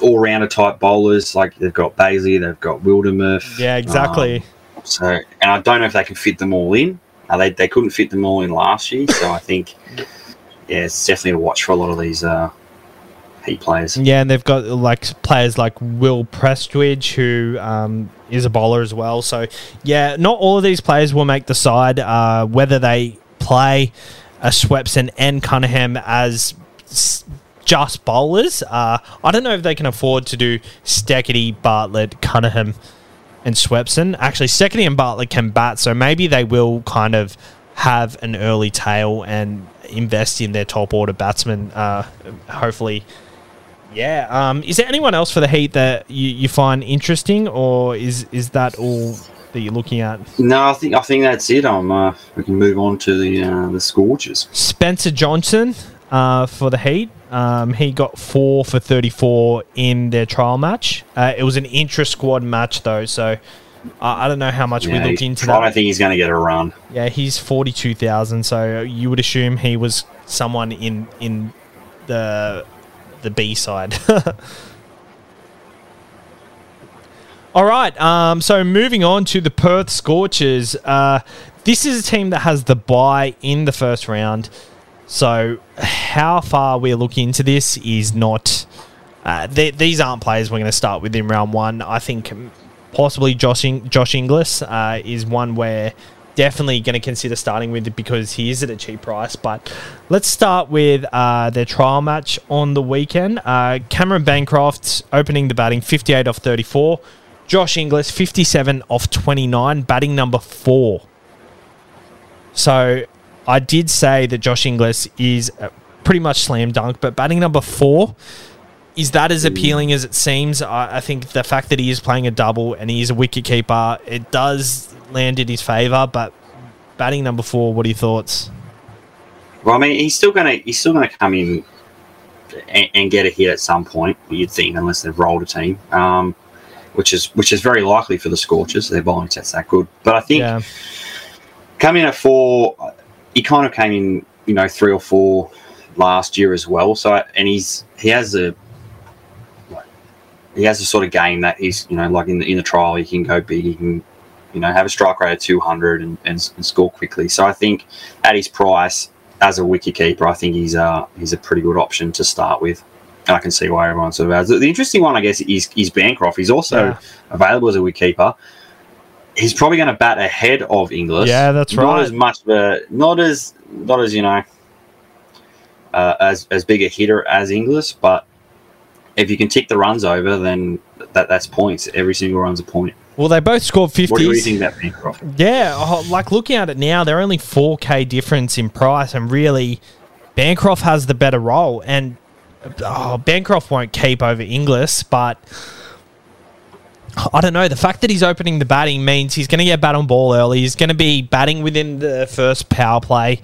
all rounder type bowlers. Like they've got Bazley, they've got Wildermuth.
Yeah, exactly.
Um, so, and I don't know if they can fit them all in. Uh, they they couldn't fit them all in last year, so I think <laughs> yeah, it's definitely a watch for a lot of these uh, players.
Yeah, and they've got like players like Will Prestwidge, who um, is a bowler as well. So yeah, not all of these players will make the side. Uh, whether they play a Swepson and Cunningham as s- just bowlers, uh, I don't know if they can afford to do Steketee, Bartlett, Cunningham, and Swepson. Actually, Steketee and Bartlett can bat, so maybe they will kind of have an early tail and invest in their top order batsmen. Uh, hopefully, yeah. Um, is there anyone else for the Heat that you, you find interesting, or is is that all that you're looking at?
No, I think I think that's it. Um, uh, we can move on to the uh, the scorches.
Spencer Johnson uh, for the Heat. Um, he got four for 34 in their trial match. Uh, it was an intra squad match, though, so I don't know how much we
Yeah,
look
he-
into that.
I don't think he's going to get a run.
Yeah, he's 42,000, so you would assume he was someone in in the the B side. <laughs> All right, um, so moving on to the Perth Scorchers. Uh, this is a team that has the bye in the first round. So, how far we're looking into this is not. Uh, th- these aren't players we're going to start with in round one. I think possibly Josh, In- Josh Inglis uh, is one where definitely going to consider starting with it because he is at a cheap price. But let's start with uh, their trial match on the weekend. Uh, Cameron Bancroft opening the batting 58 off 34. Josh Inglis 57 off 29, batting number four. So I did say that Josh Inglis is pretty much slam dunk, but batting number four. Is that as appealing as it seems? I, I think the fact that he is playing a double and he is a wicket keeper, it does land in his favour. But batting number four, what are your thoughts?
Well, I mean, he's still going to he's still going to come in and, and get a hit at some point. You'd think, unless they've rolled a team, um, which is which is very likely for the Scorchers. Their bowling set's that good, but I think
Yeah,
coming in at four, he kind of came in, you know, three or four last year as well. So, and he's he has a he has a sort of game that he's, you know, like in the in the trial, he can go big, he can, you know, have a strike rate of two hundred and, and, and score quickly. So, I think at his price as a wicket keeper, I think he's uh he's a pretty good option to start with. And I can see why everyone sort of has. The interesting one, I guess, is is Bancroft. He's also
Yeah.
available as a wicket keeper he's probably going to bat ahead of Inglis.
Yeah, that's
not
right.
as much of a not as not as you know uh, as as big a hitter as Inglis, but if you can tick the runs over, then that that's points. Every single run's a point.
Well, they both scored
What do you- what do you
fifties.
think about Bancroft?
Yeah, oh, like looking at it now, they're only 4k difference in price, and really, Bancroft has the better role. And oh, Bancroft won't keep over Inglis, but I don't know. The fact that he's opening the batting means he's going to get bat on ball early. He's going to be batting within the first power play,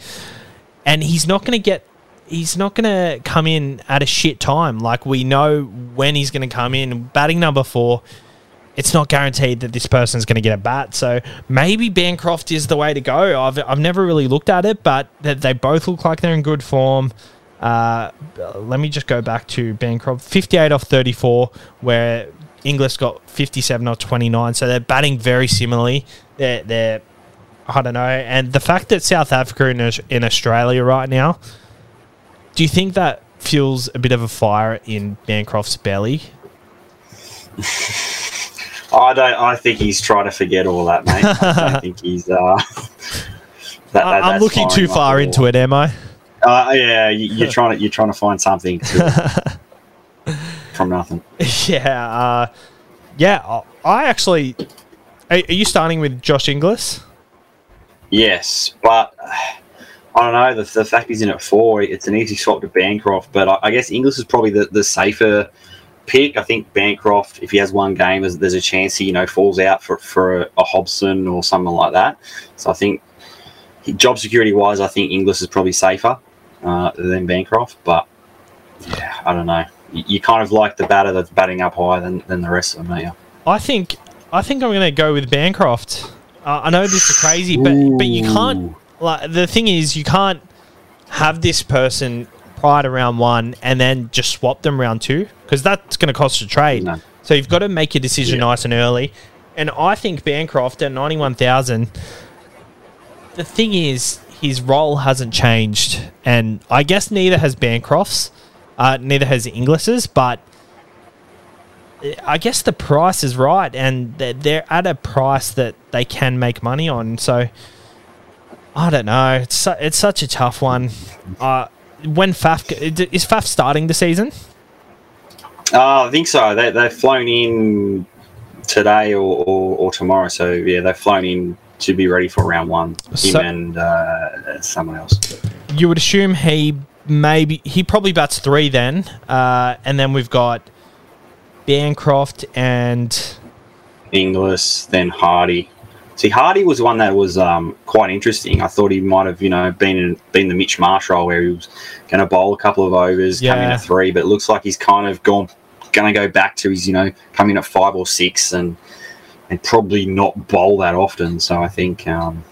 and he's not going to get. he's not going to come in at a shit time. Like we know when he's going to come in. Batting number four, it's not guaranteed that this person's going to get a bat. So maybe Bancroft is the way to go. I've, I've never really looked at it, but they, they both look like they're in good form. Uh, let me just go back to Bancroft. 58 off 34, where Inglis got 57 off 29. So they're batting very similarly. They're, they're I don't know. And the fact that South Africa in, in Australia right now, do you think that fuels a bit of a fire in Bancroft's belly? <laughs>
I don't. I think he's trying to forget all that, mate. I don't <laughs> think he's. Uh, <laughs> that,
I- I'm looking too far into it, am I?
Uh, yeah, you, you're <laughs> trying to you're trying to find something to, from nothing.
yeah. Uh, yeah. I- I actually. Are, are you starting with Josh Inglis?
Yes, but I don't know. The, the fact he's in at four, it's an easy swap to Bancroft. But I, I guess Inglis is probably the, the safer pick. I think Bancroft, if he has one game, there's, there's a chance he you know falls out for for a, a Hobson or something like that. So I think he- job security wise, I think Inglis is probably safer uh, than Bancroft. But yeah, I don't know. You, you kind of like the batter that's batting up higher than, than the rest of them, you?
I think. I think I'm going to go with Bancroft. Uh, I know this is crazy, but but you can't. Like the thing is, you can't have this person prior to round one and then just swap them round two because that's going to cost a trade.
No.
So you've got to make your decision
Yeah.
nice and early. And I think Bancroft at ninety one thousand. The thing is, his role hasn't changed, and I guess neither has Bancroft's, uh, neither has Inglis's, but. I guess the price is right, and they're- they're at a price that they can make money on. So I don't know. It's su- it's such a tough one. Uh, when Faf is Faf starting the season?
Uh, I think so. They, they've flown in today or, or, or tomorrow. So, yeah, they've flown in to be ready for round one. Him and uh, someone else.
You would assume he maybe he probably bats three then, uh, and then we've got Bancroft and
Inglis, then Hardy. See, Hardy was one that was um, quite interesting. I thought he might have, you know, been in, been the Mitch Marsh role where he was going to bowl a couple of overs, come in at three, but it looks like he's kind of gone, going to go back to his, you know, come in at five or six and and probably not bowl that often. So I think um,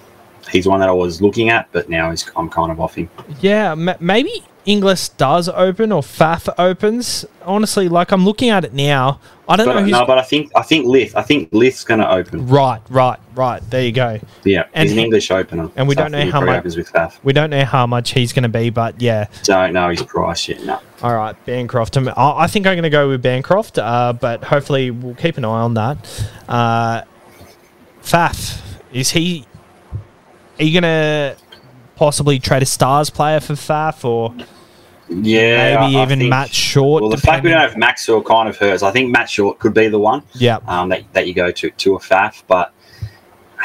he's one that I was looking at, but now he's, I'm kind of off him.
yeah, m- maybe Inglis does open or Faf opens. Honestly, like I'm looking at it now. I don't know
But,
who's
no, but I think I think Lyth. I think Lyth's going to open.
right, right, right. There you go.
Yeah,
And
he's an English opener.
and we
So
don't know how much-
opens with Faf.
We don't know how much he's going to be, but yeah.
Don't know his price yet. No.
All right, Bancroft. Um, I I think I'm going to go with Bancroft, uh, but hopefully we'll keep an eye on that. Uh, Faf, is he? Are you going to possibly trade a stars player for Faf, or
Yeah,
maybe
I- I
even
think-
Matt Short?
Well, the fact we don't have Maxwell kind of hurts. I think Matt Short could be the one
yeah,
um, that, that you go to to a FAF, but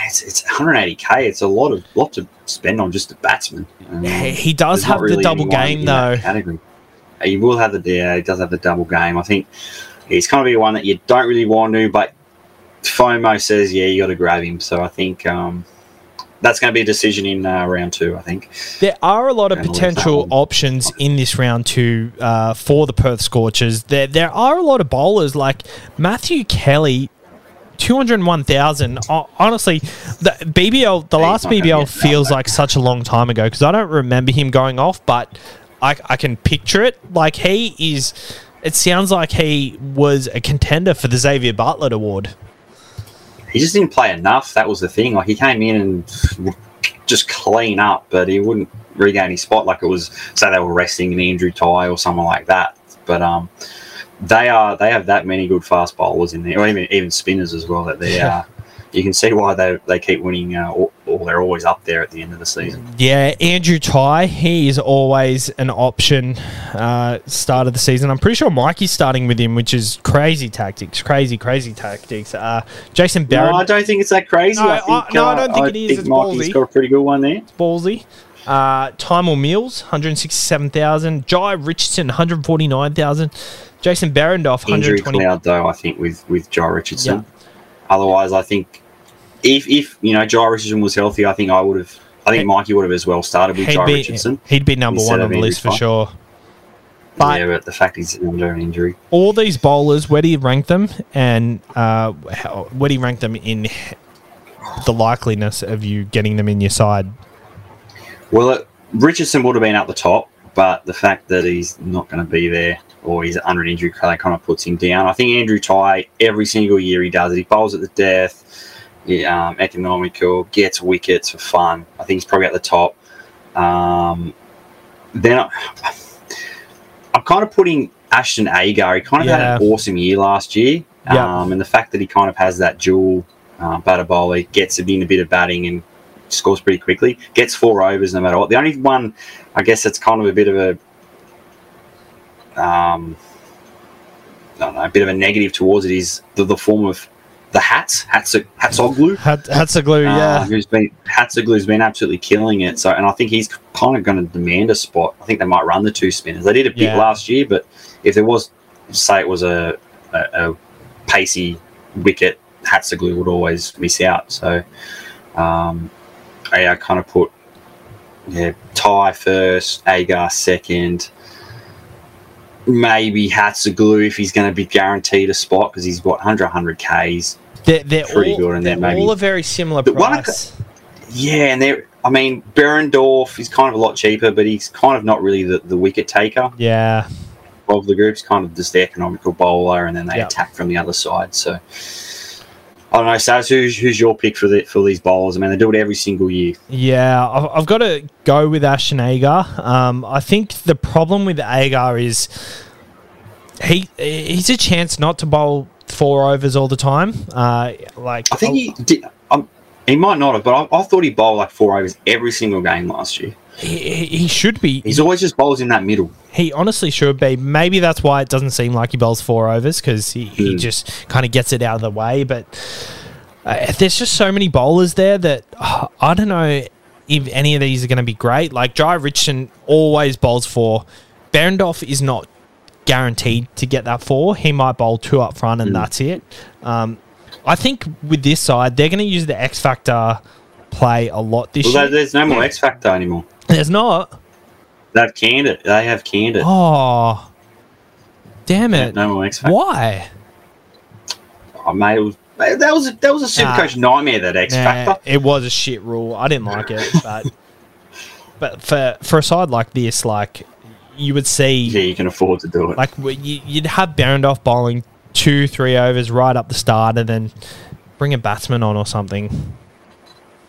it's, it's 180k. It's a lot of lot to spend on just a batsman. Um,
he does have the double game though.
Category. Uh, He will have the yeah, he does have the double game. I think he's kind of be one that you don't really want to, but FOMO says yeah, you got to grab him. So I think um, that's going to be a decision in uh, round two. I think.
There are a lot of potential options in this round two uh, for the Perth Scorchers. There, there are a lot of bowlers like Matthew Kelly, two hundred one thousand. Honestly, the BBL, the
Yeah,
last
he's not gonna
BBL feels like such a long time ago because I don't remember him going off, but I, I can picture it. Like he is. It sounds like he was a contender for the Xavier Bartlett Award.
He just didn't play enough. That was the thing. Like he came in and just clean up, but he wouldn't regain his spot. Like it was say they were resting an Andrew Tye or someone like that. But um, they are they have that many good fast bowlers in there, or even even spinners as well. That they are. You can see why they they keep winning. Uh, or, or they're always up there at the end of the season.
Yeah, Andrew Tye, he is always an option uh, start of the season. I'm pretty sure Mikey's starting with him, which is crazy tactics, crazy, crazy tactics. Uh, Jason
No,
Barrett,
I don't think it's that crazy.
No,
I think,
I- no, I
uh,
don't think it is. It's
Mikey's
ballsy.
got a pretty good one there.
It's ballsy. Uh, Tymal Mills, 167,000. Jhye Richardson, 149,000. Jason
injury
120.
cloud though. I think with with Joe Richardson.
Yeah.
Otherwise, I think if if you know Joe Richardson was healthy, I think I would have I think Mikey would have as well started with
he'd
Joe
be
Richardson.
he'd be number one on the list for sure. But
yeah, but the fact he's under an injury.
all these bowlers, where do you rank them, and uh, how, where do you rank them in the likeliness of you getting them in your side?
Well, it, Richardson would have been at the top, but the fact that he's not going to be there or he's under an injury that kind of puts him down. I think Andrew Ty, every single year he does it. He bowls at the death, um, economical, gets wickets for fun. I think he's probably at the top. Um, then I, I'm kind of putting Ashton Agar. He kind of had an awesome year last year.
Yeah.
Um, and the fact that he kind of has that dual uh, batter bowler, gets in a bit of batting and scores pretty quickly, gets four overs no matter what. The only one, I guess, that's kind of a bit of a um, I don't know, a bit of a negative towards it is the, the form of the hats, Hatzoglou.
Hat, hats glue,
Uh,
yeah.
who's been Hatzoglou's been absolutely killing it. So, and I think he's kind of going to demand a spot. I think they might run the two spinners. They did a bit
Yeah.
last year, but if there was, say, it was a, a, a pacey wicket, Hatzoglou would always miss out. So, um, I, I kind of put yeah Tye first, Agar second. Maybe Hatzoglou if he's going to be guaranteed a spot because he's got 100 100 Ks.
They're, they're
pretty
all,
good, and
they're all a very similar
The one
price.
Yeah, and they're. I mean, Behrendorff is kind of a lot cheaper, but he's kind of not really the, the wicket taker
yeah,
of the group. He's kind of just the economical bowler, and then they
Yeah.
attack from the other side. So I don't know, Saz, who's, who's your pick for the, for these bowlers? I mean, they do it every single year.
yeah. I've, I've got to go with Ashton Agar. Um, I think the problem with Agar is he he's a chance not to bowl four overs all the time. Uh, like
I think he did. Um, he might not have, but I, I thought he bowled like four overs every single game last year.
he, he, should be.
He's always just bowls in that middle.
He honestly should be. Maybe that's why it doesn't seem like he bowls four overs because he, he
Hmm.
just kind of gets it out of the way. But uh, there's just so many bowlers there that uh, I don't know if any of these are going to be great. Like Jhye Richardson always bowls four. Behrendorff is not guaranteed to get that four. He might bowl two up front and
Hmm.
that's it. Um, I think with this side, they're going to use the X Factor play a lot this
Well,
year.
there- there's no more X Factor anymore.
There's not.
They have canned it. They have canned it.
Oh, damn it.
No more X Factor.
Why?
Oh, mate, was, mate, that was that was a super
Nah.
coach nightmare. That X
Nah,
Factor.
it was a shit rule. I didn't like it, but <laughs> but for for a side like this, like you would see,
Yeah, you can afford to do it.
like you- you'd have Behrendorff bowling two, three overs right up the start, and then bring a batsman on or something.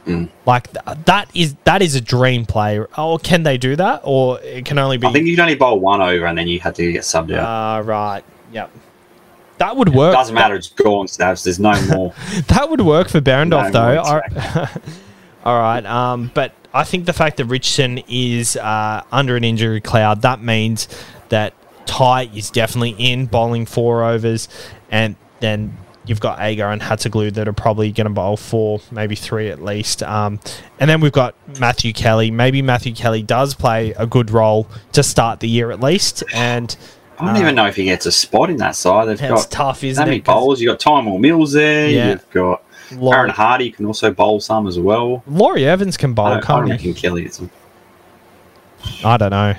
Mm.
Like th- that is that is a dream play. Oh, can they do that, or it can only be?
I think you can only bowl one over and then you had to get subbed out.
Ah, right. Yep. That would work.
Doesn't matter. It's gone, Stabs. There's no more. <laughs>
That would work for Behrendorff,
No,
though. <laughs> All right, um, but I think the fact that Richardson is uh, under an injury cloud that means that Tye is definitely in bowling four overs, and then you've got Agar and Hatzoglou that are probably going to bowl four, maybe three at least. Um, and then we've got Matthew Kelly. Maybe Matthew Kelly does play a good role to start the year at least, and
I don't even know if he gets a spot in that side. They've
it's
got
tough,
how
isn't
many
it?
bowls? You got Tymal Mills there.
Yeah.
You've got
Laurie,
Aaron Hardy can also bowl some as well.
Laurie Evans can bowl,
I
can't
don't
he?
reckon Kelly is.
I don't know.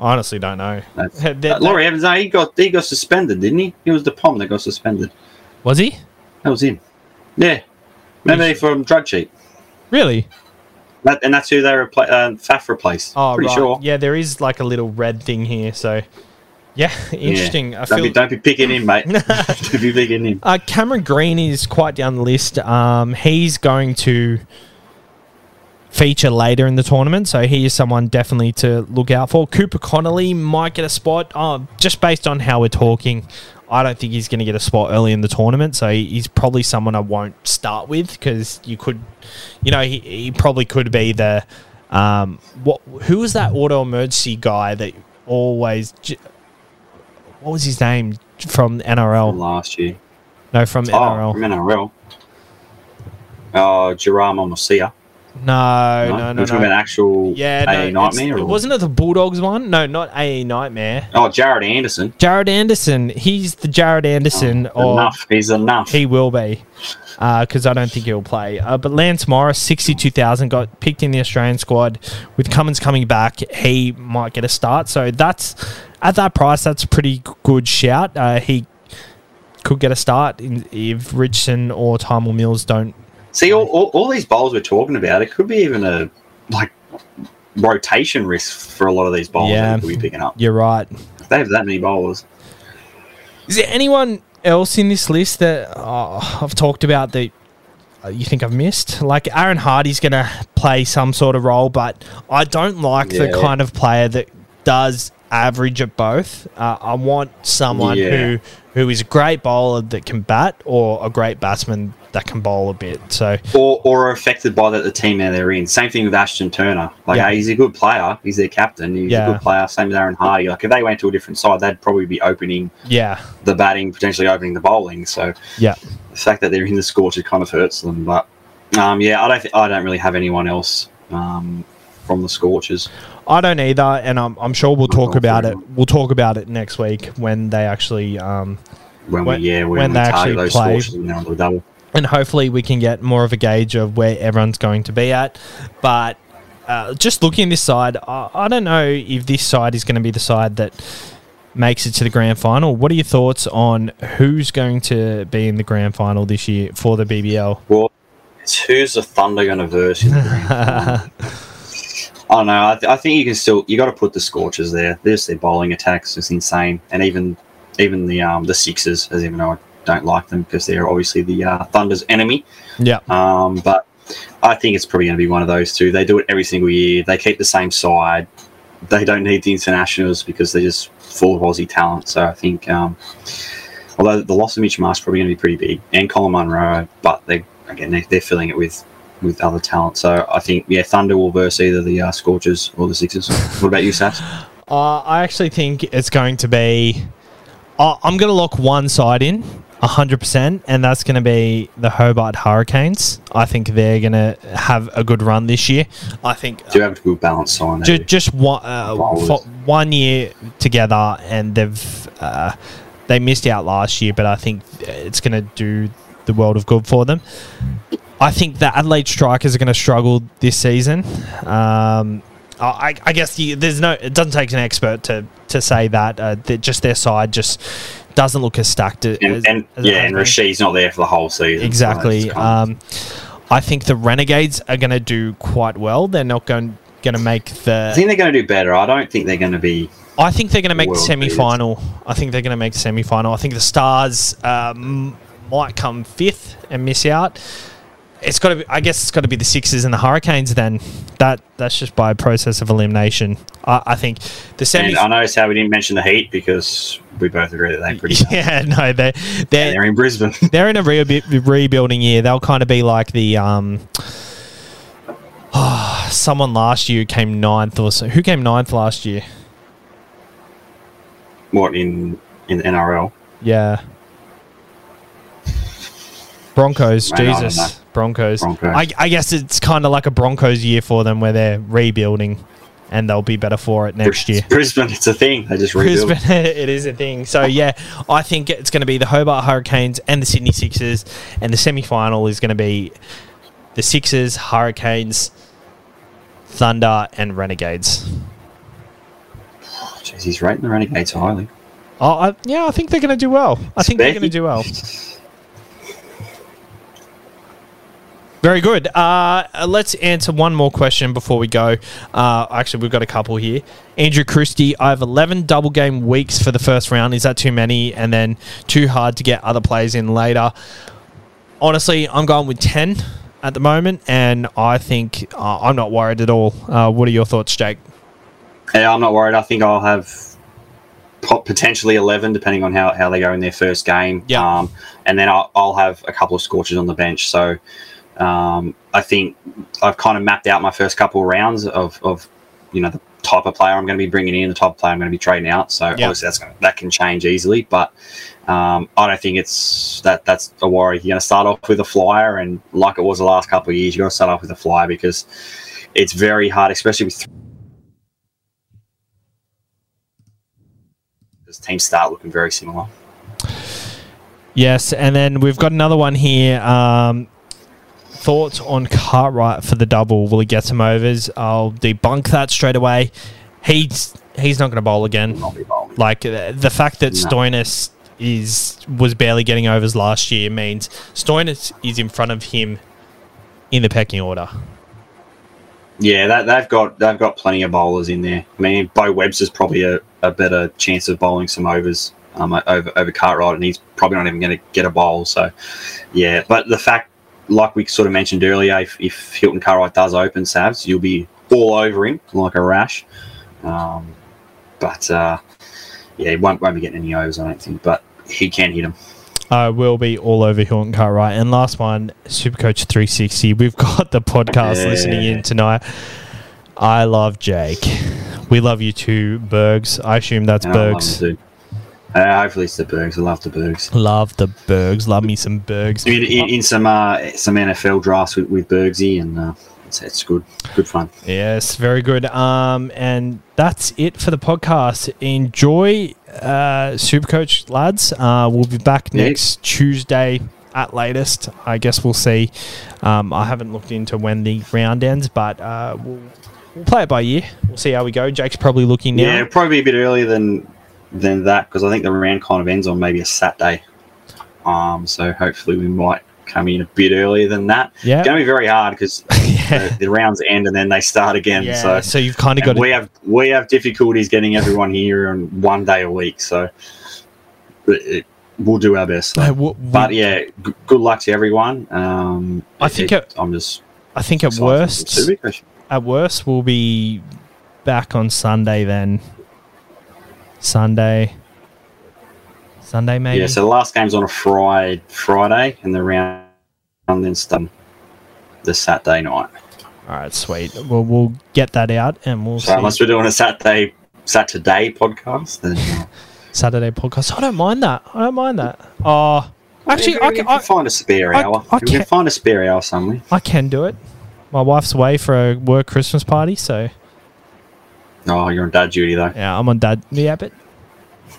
Honestly, don't know. <laughs> That-
uh, Laurie Evans, no, he got he got suspended, didn't he? He was the pom that got suspended.
Was he
That was him. Yeah. maybe from drug cheat.
really?
That, and that's who they repla- uh, Faf replaced.
Oh,
Pretty
right.
sure.
Yeah, there is like a little red thing here. So, yeah, interesting.
Yeah.
I
Don't,
feel
be, don't be picking him, mate. <laughs> <laughs> don't be picking him.
uh, Cameron Green is quite down the list. Um, he's going to feature later in the tournament, so he is someone definitely to look out for. Cooper Connolly might get a spot, uh, just based on how we're talking. I don't think he's going to get a spot early in the tournament, so he's probably someone I won't start with because you could, you know, he, he probably could be the um, what? Who was that auto emergency guy that always? What was his name from
From
NRL?
last year.
No, from
Oh,
NRL.
from NRL. Oh, Jerome Mosia.
No, no, no, no.
one an actual
Yeah, no,
AE
it's-
nightmare? or-
wasn't it the Bulldogs one? No, not AE Nightmare.
Oh, Jared Anderson.
Jared Anderson. He's the Jared Anderson
Oh, enough. He's enough.
He will be, because I don't think he'll play. Uh, but Lance Morris, sixty-two thousand, got picked in the Australian squad. With Cummins coming back, he might get a start. So that's at that price. That's a pretty good shout. Uh, he could get a start in, if Richardson or Tymal Mills don't.
See, all, all, all these bowls we're talking about, it could be even a like rotation risk for a lot of these bowls
Yeah.
that we could be picking up.
You're right.
If they have that many bowlers.
Is there anyone else in this list that oh, I've talked about that uh, you think I've missed? Like Aaron Hardy's going to play some sort of role, but I don't like the kind of player that does average at both. Uh, I want someone
Yeah.
who who is a great bowler that can bat, or a great batsman that can bowl a bit. So
Or, or are affected by the, the team that they're in. Same thing with Ashton Turner. Like,
Yeah.
hey, he's a good player. He's their captain. He's
Yeah.
a good player. Same with Aaron Hardy. Like, if they went to a different side, they'd probably be opening
yeah,
the batting, potentially opening the bowling. So
yeah.
the fact that they're in the scorcher kind of hurts them. But um, yeah, I don't. Th- I don't really have anyone else um, from the scorchers.
I don't either, and I'm, I'm sure we'll talk about it. We'll talk about it next week when they actually um,
When, we yeah when,
when they actually
those
play.
and they're on the double.
and hopefully we can get more of a gauge of where everyone's going to be at. But uh, just looking at this side, I, I don't know if this side is going to be the side that makes it to the grand final. What are your thoughts on who's going to be in the grand final this year for the BBL?
Well, it's who's the Thunder going to verse in the grand <laughs> final? I don't know. I, th- I think you can still you got to put the scorches there. There's their bowling attacks is insane, and even even the um the Sixers, as even though I don't like them because they're obviously the uh, Thunder's enemy.
yeah,
Um, but I think it's probably going to be one of those two. They do it every single year. They keep the same side. They don't need the internationals because they're just full of Aussie talent. So I think, um, although the loss of Mitch Marsh probably going to be pretty big, and Colin Munro, but they again they're filling it with with other talent. So I think yeah, Thunder will verse either the uh, Scorchers or the Sixers. what about you, Sats?
uh, I actually think it's going to be. Uh, I'm going to lock one side in. 100% and that's going to be the Hobart Hurricanes. I think they're going to have a good run this year. I think
Do you have a good balance sign?
Ju- just one, uh, one year together, and they've uh, they missed out last year, but I think it's going to do the world of good for them. I think the Adelaide Strikers are going to struggle this season. Um, I, I guess you, there's no. It doesn't take an expert to to say that. Uh, just their side just doesn't look as stacked as,
and, and
as
yeah, and. Rashid's not there for the whole season.
Exactly.
of-
Um, I think the Renegades are going to do quite well. They're not going going to make the.
I think they're going to do better. I don't think they're going to be.
I think they're going to make the semi final. I think they're going to make the semi final. I think the Stars um, might come fifth and miss out. It's got to. Be, I guess it's got to be the Sixers and the Hurricanes. Then that that's just by process of elimination. I, I think the semi.
And I noticed how we didn't mention the Heat because we both agree that they're pretty. <laughs>
Yeah, no, they they're
they're in Brisbane. <laughs>
they're in a re- rebuilding year. They'll kind of be like the um. <sighs> someone last year came ninth or so. Who came ninth last year?
what in in the NRL?
Yeah. Broncos, Jesus. Broncos.
Broncos.
I, I guess it's kind of like a Broncos year for them, where they're rebuilding, and they'll be better for it next year.
Brisbane, it's a thing. They just rebuild.
Brisbane, <laughs> it is a thing. So yeah, I think it's going to be the Hobart Hurricanes and the Sydney Sixers, and the semi-final is going to be the Sixers, Hurricanes, Thunder, and Renegades.
Jeez, he's rating the Renegades highly.
Oh, I, yeah, I think they're going to do well. I think they're going to do well. <laughs> Very good. Uh, let's answer one more question before we go. Uh, actually, we've got a couple here. Andrew Christie, I have 11 double game weeks for the first round. Is that too many? And then too hard to get other players in later? Honestly, I'm going with 10 at the moment, and I think uh, I'm not worried at all. Uh, what are your thoughts, Jake?
Yeah, I'm not worried. I think I'll have potentially 11, depending on how, how they go in their first game.
Yeah.
Um, and then I'll, I'll have a couple of scorches on the bench. So um, I think I've kind of mapped out my first couple of rounds of, of you know the type of player I'm going to be bringing in, the type of player I'm going to be trading out. So obviously that's gonna, that can change easily, but Um, I don't think it's that that's a worry. You're going to start off with a flyer, and like it was the last couple of years, you got to start off with a flyer because it's very hard, especially with teams start looking very similar.
Yes, and then we've got another one here. Um, thoughts on Cartwright for the double? Will he get some overs? I'll debunk that straight away. He's he's not going to bowl again.
Not be bowling.
Like uh, the fact that
No.
Stoinis is was barely getting overs last year means Stoinis is in front of him in the pecking order.
Yeah, that, they've got they've got plenty of bowlers in there. I mean, Bo Webster's probably a, a better chance of bowling some overs um, over over Cartwright, and he's probably not even going to get a bowl. So, yeah, but the fact, like we sort of mentioned earlier, if, if Hilton Cartwright does open Savs, you'll be all over him like a rash. Um, but uh, yeah, he won't, won't be getting any overs, I don't think. But he can hit him.
I will be all over Hilton Cartwright. And last one, Supercoach 360. We've <laughs> got the podcast
Yeah.
listening in tonight. I love Jake. We love you too, Bergs. I assume that's
And
Bergs.
Uh, hopefully it's the Bergs. I love the Bergs.
Love the Bergs. Love me some Bergs.
in, in, in some uh, some NFL drafts with, with Bergsy, and uh, it's, it's good, good fun.
Yes, very good. Um, and that's it for the podcast. Enjoy, uh, Supercoach lads. Uh, we'll be back
Yeah.
next Tuesday at latest. I guess we'll see. Um, I haven't looked into when the round ends, but uh, we'll, we'll play it by ear. We'll see how we go. Jake's probably looking now.
Yeah, probably a bit earlier than than that because I think the round kind of ends on maybe a Saturday. Um, so hopefully we might come in a bit earlier than that.
Yeah.
It's going to be very hard because <laughs>
yeah.
the, the rounds end and then they start again.
Yeah,
So
so you've kind of got to
we have we have difficulties getting everyone here on one day a week. So it, it, we'll do our best.
No, w- w-
But yeah, g- good luck to everyone. Um,
I think it-
I'm just
I think at worst, at worst, we'll be back on Sunday then. Sunday. Sunday, maybe.
Yeah, so the last game's on a Friday, Friday, and the round and then starts the Saturday night.
All right, sweet. Well, we'll get that out and we'll
So
see.
unless we're doing a Saturday Saturday podcast, then <laughs> uh,
Saturday podcast. I don't mind that. I don't mind that. Oh, actually,
maybe
I can,
can
I,
find a spare
I-
hour.
I
can
can't-
find a spare hour somewhere.
I can do it. My wife's away for a work Christmas party, so
Oh, you're on dad duty though.
yeah, I'm on dad. Yeah, but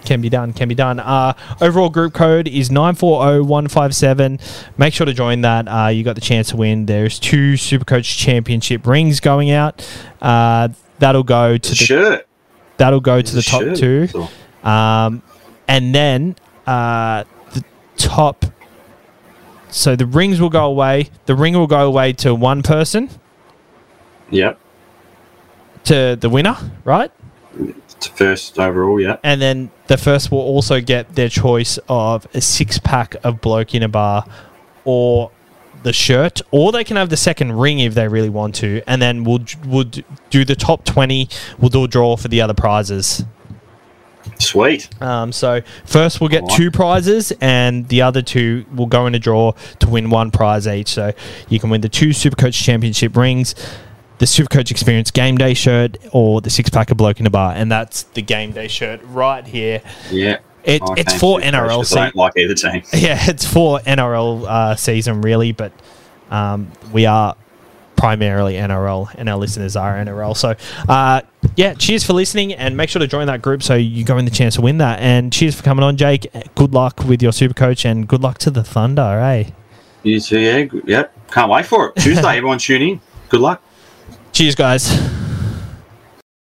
can be done. Can be done. Uh, overall group code is nine four zero one five seven. Make sure to join that. Uh, you got the chance to win. There's two Supercoach Championship rings going out. Uh, that'll go to
The shirt.
that'll go to the
The
top
shirt.
two. Um, and then uh, the top. So the rings will go away. The ring will go away to one person,
Yep.
To the winner, right?
It's first overall. Yeah.
And then the first will also get their choice of a six pack of bloke in a bar, or the shirt, or they can have the second ring if they really want to. And then we'll we'll do the top twenty. We'll do a draw for the other prizes.
Sweet.
Um, so first we'll get
Alright.
two prizes, and the other two will go in a draw to win one prize each. So you can win the two Supercoach Championship rings, the Supercoach Experience Game Day shirt, or the six pack of bloke in a bar, and that's the Game Day shirt right here.
Yeah.
It,
I
it's for NRL
coach 'cause I
season.
like either team. <laughs>
Yeah, it's for NRL uh, season really, but um, we are primarily NRL, and our listeners are NRL. So, uh, yeah, cheers for listening, and make sure to join that group so you go in the chance to win that. And cheers for coming on, Jake. Good luck with your super coach, and good luck to the Thunder, eh?
You too. Yeah. Yep. Can't wait for it. Tuesday. <laughs> everyone tune in. Good luck.
Cheers, guys.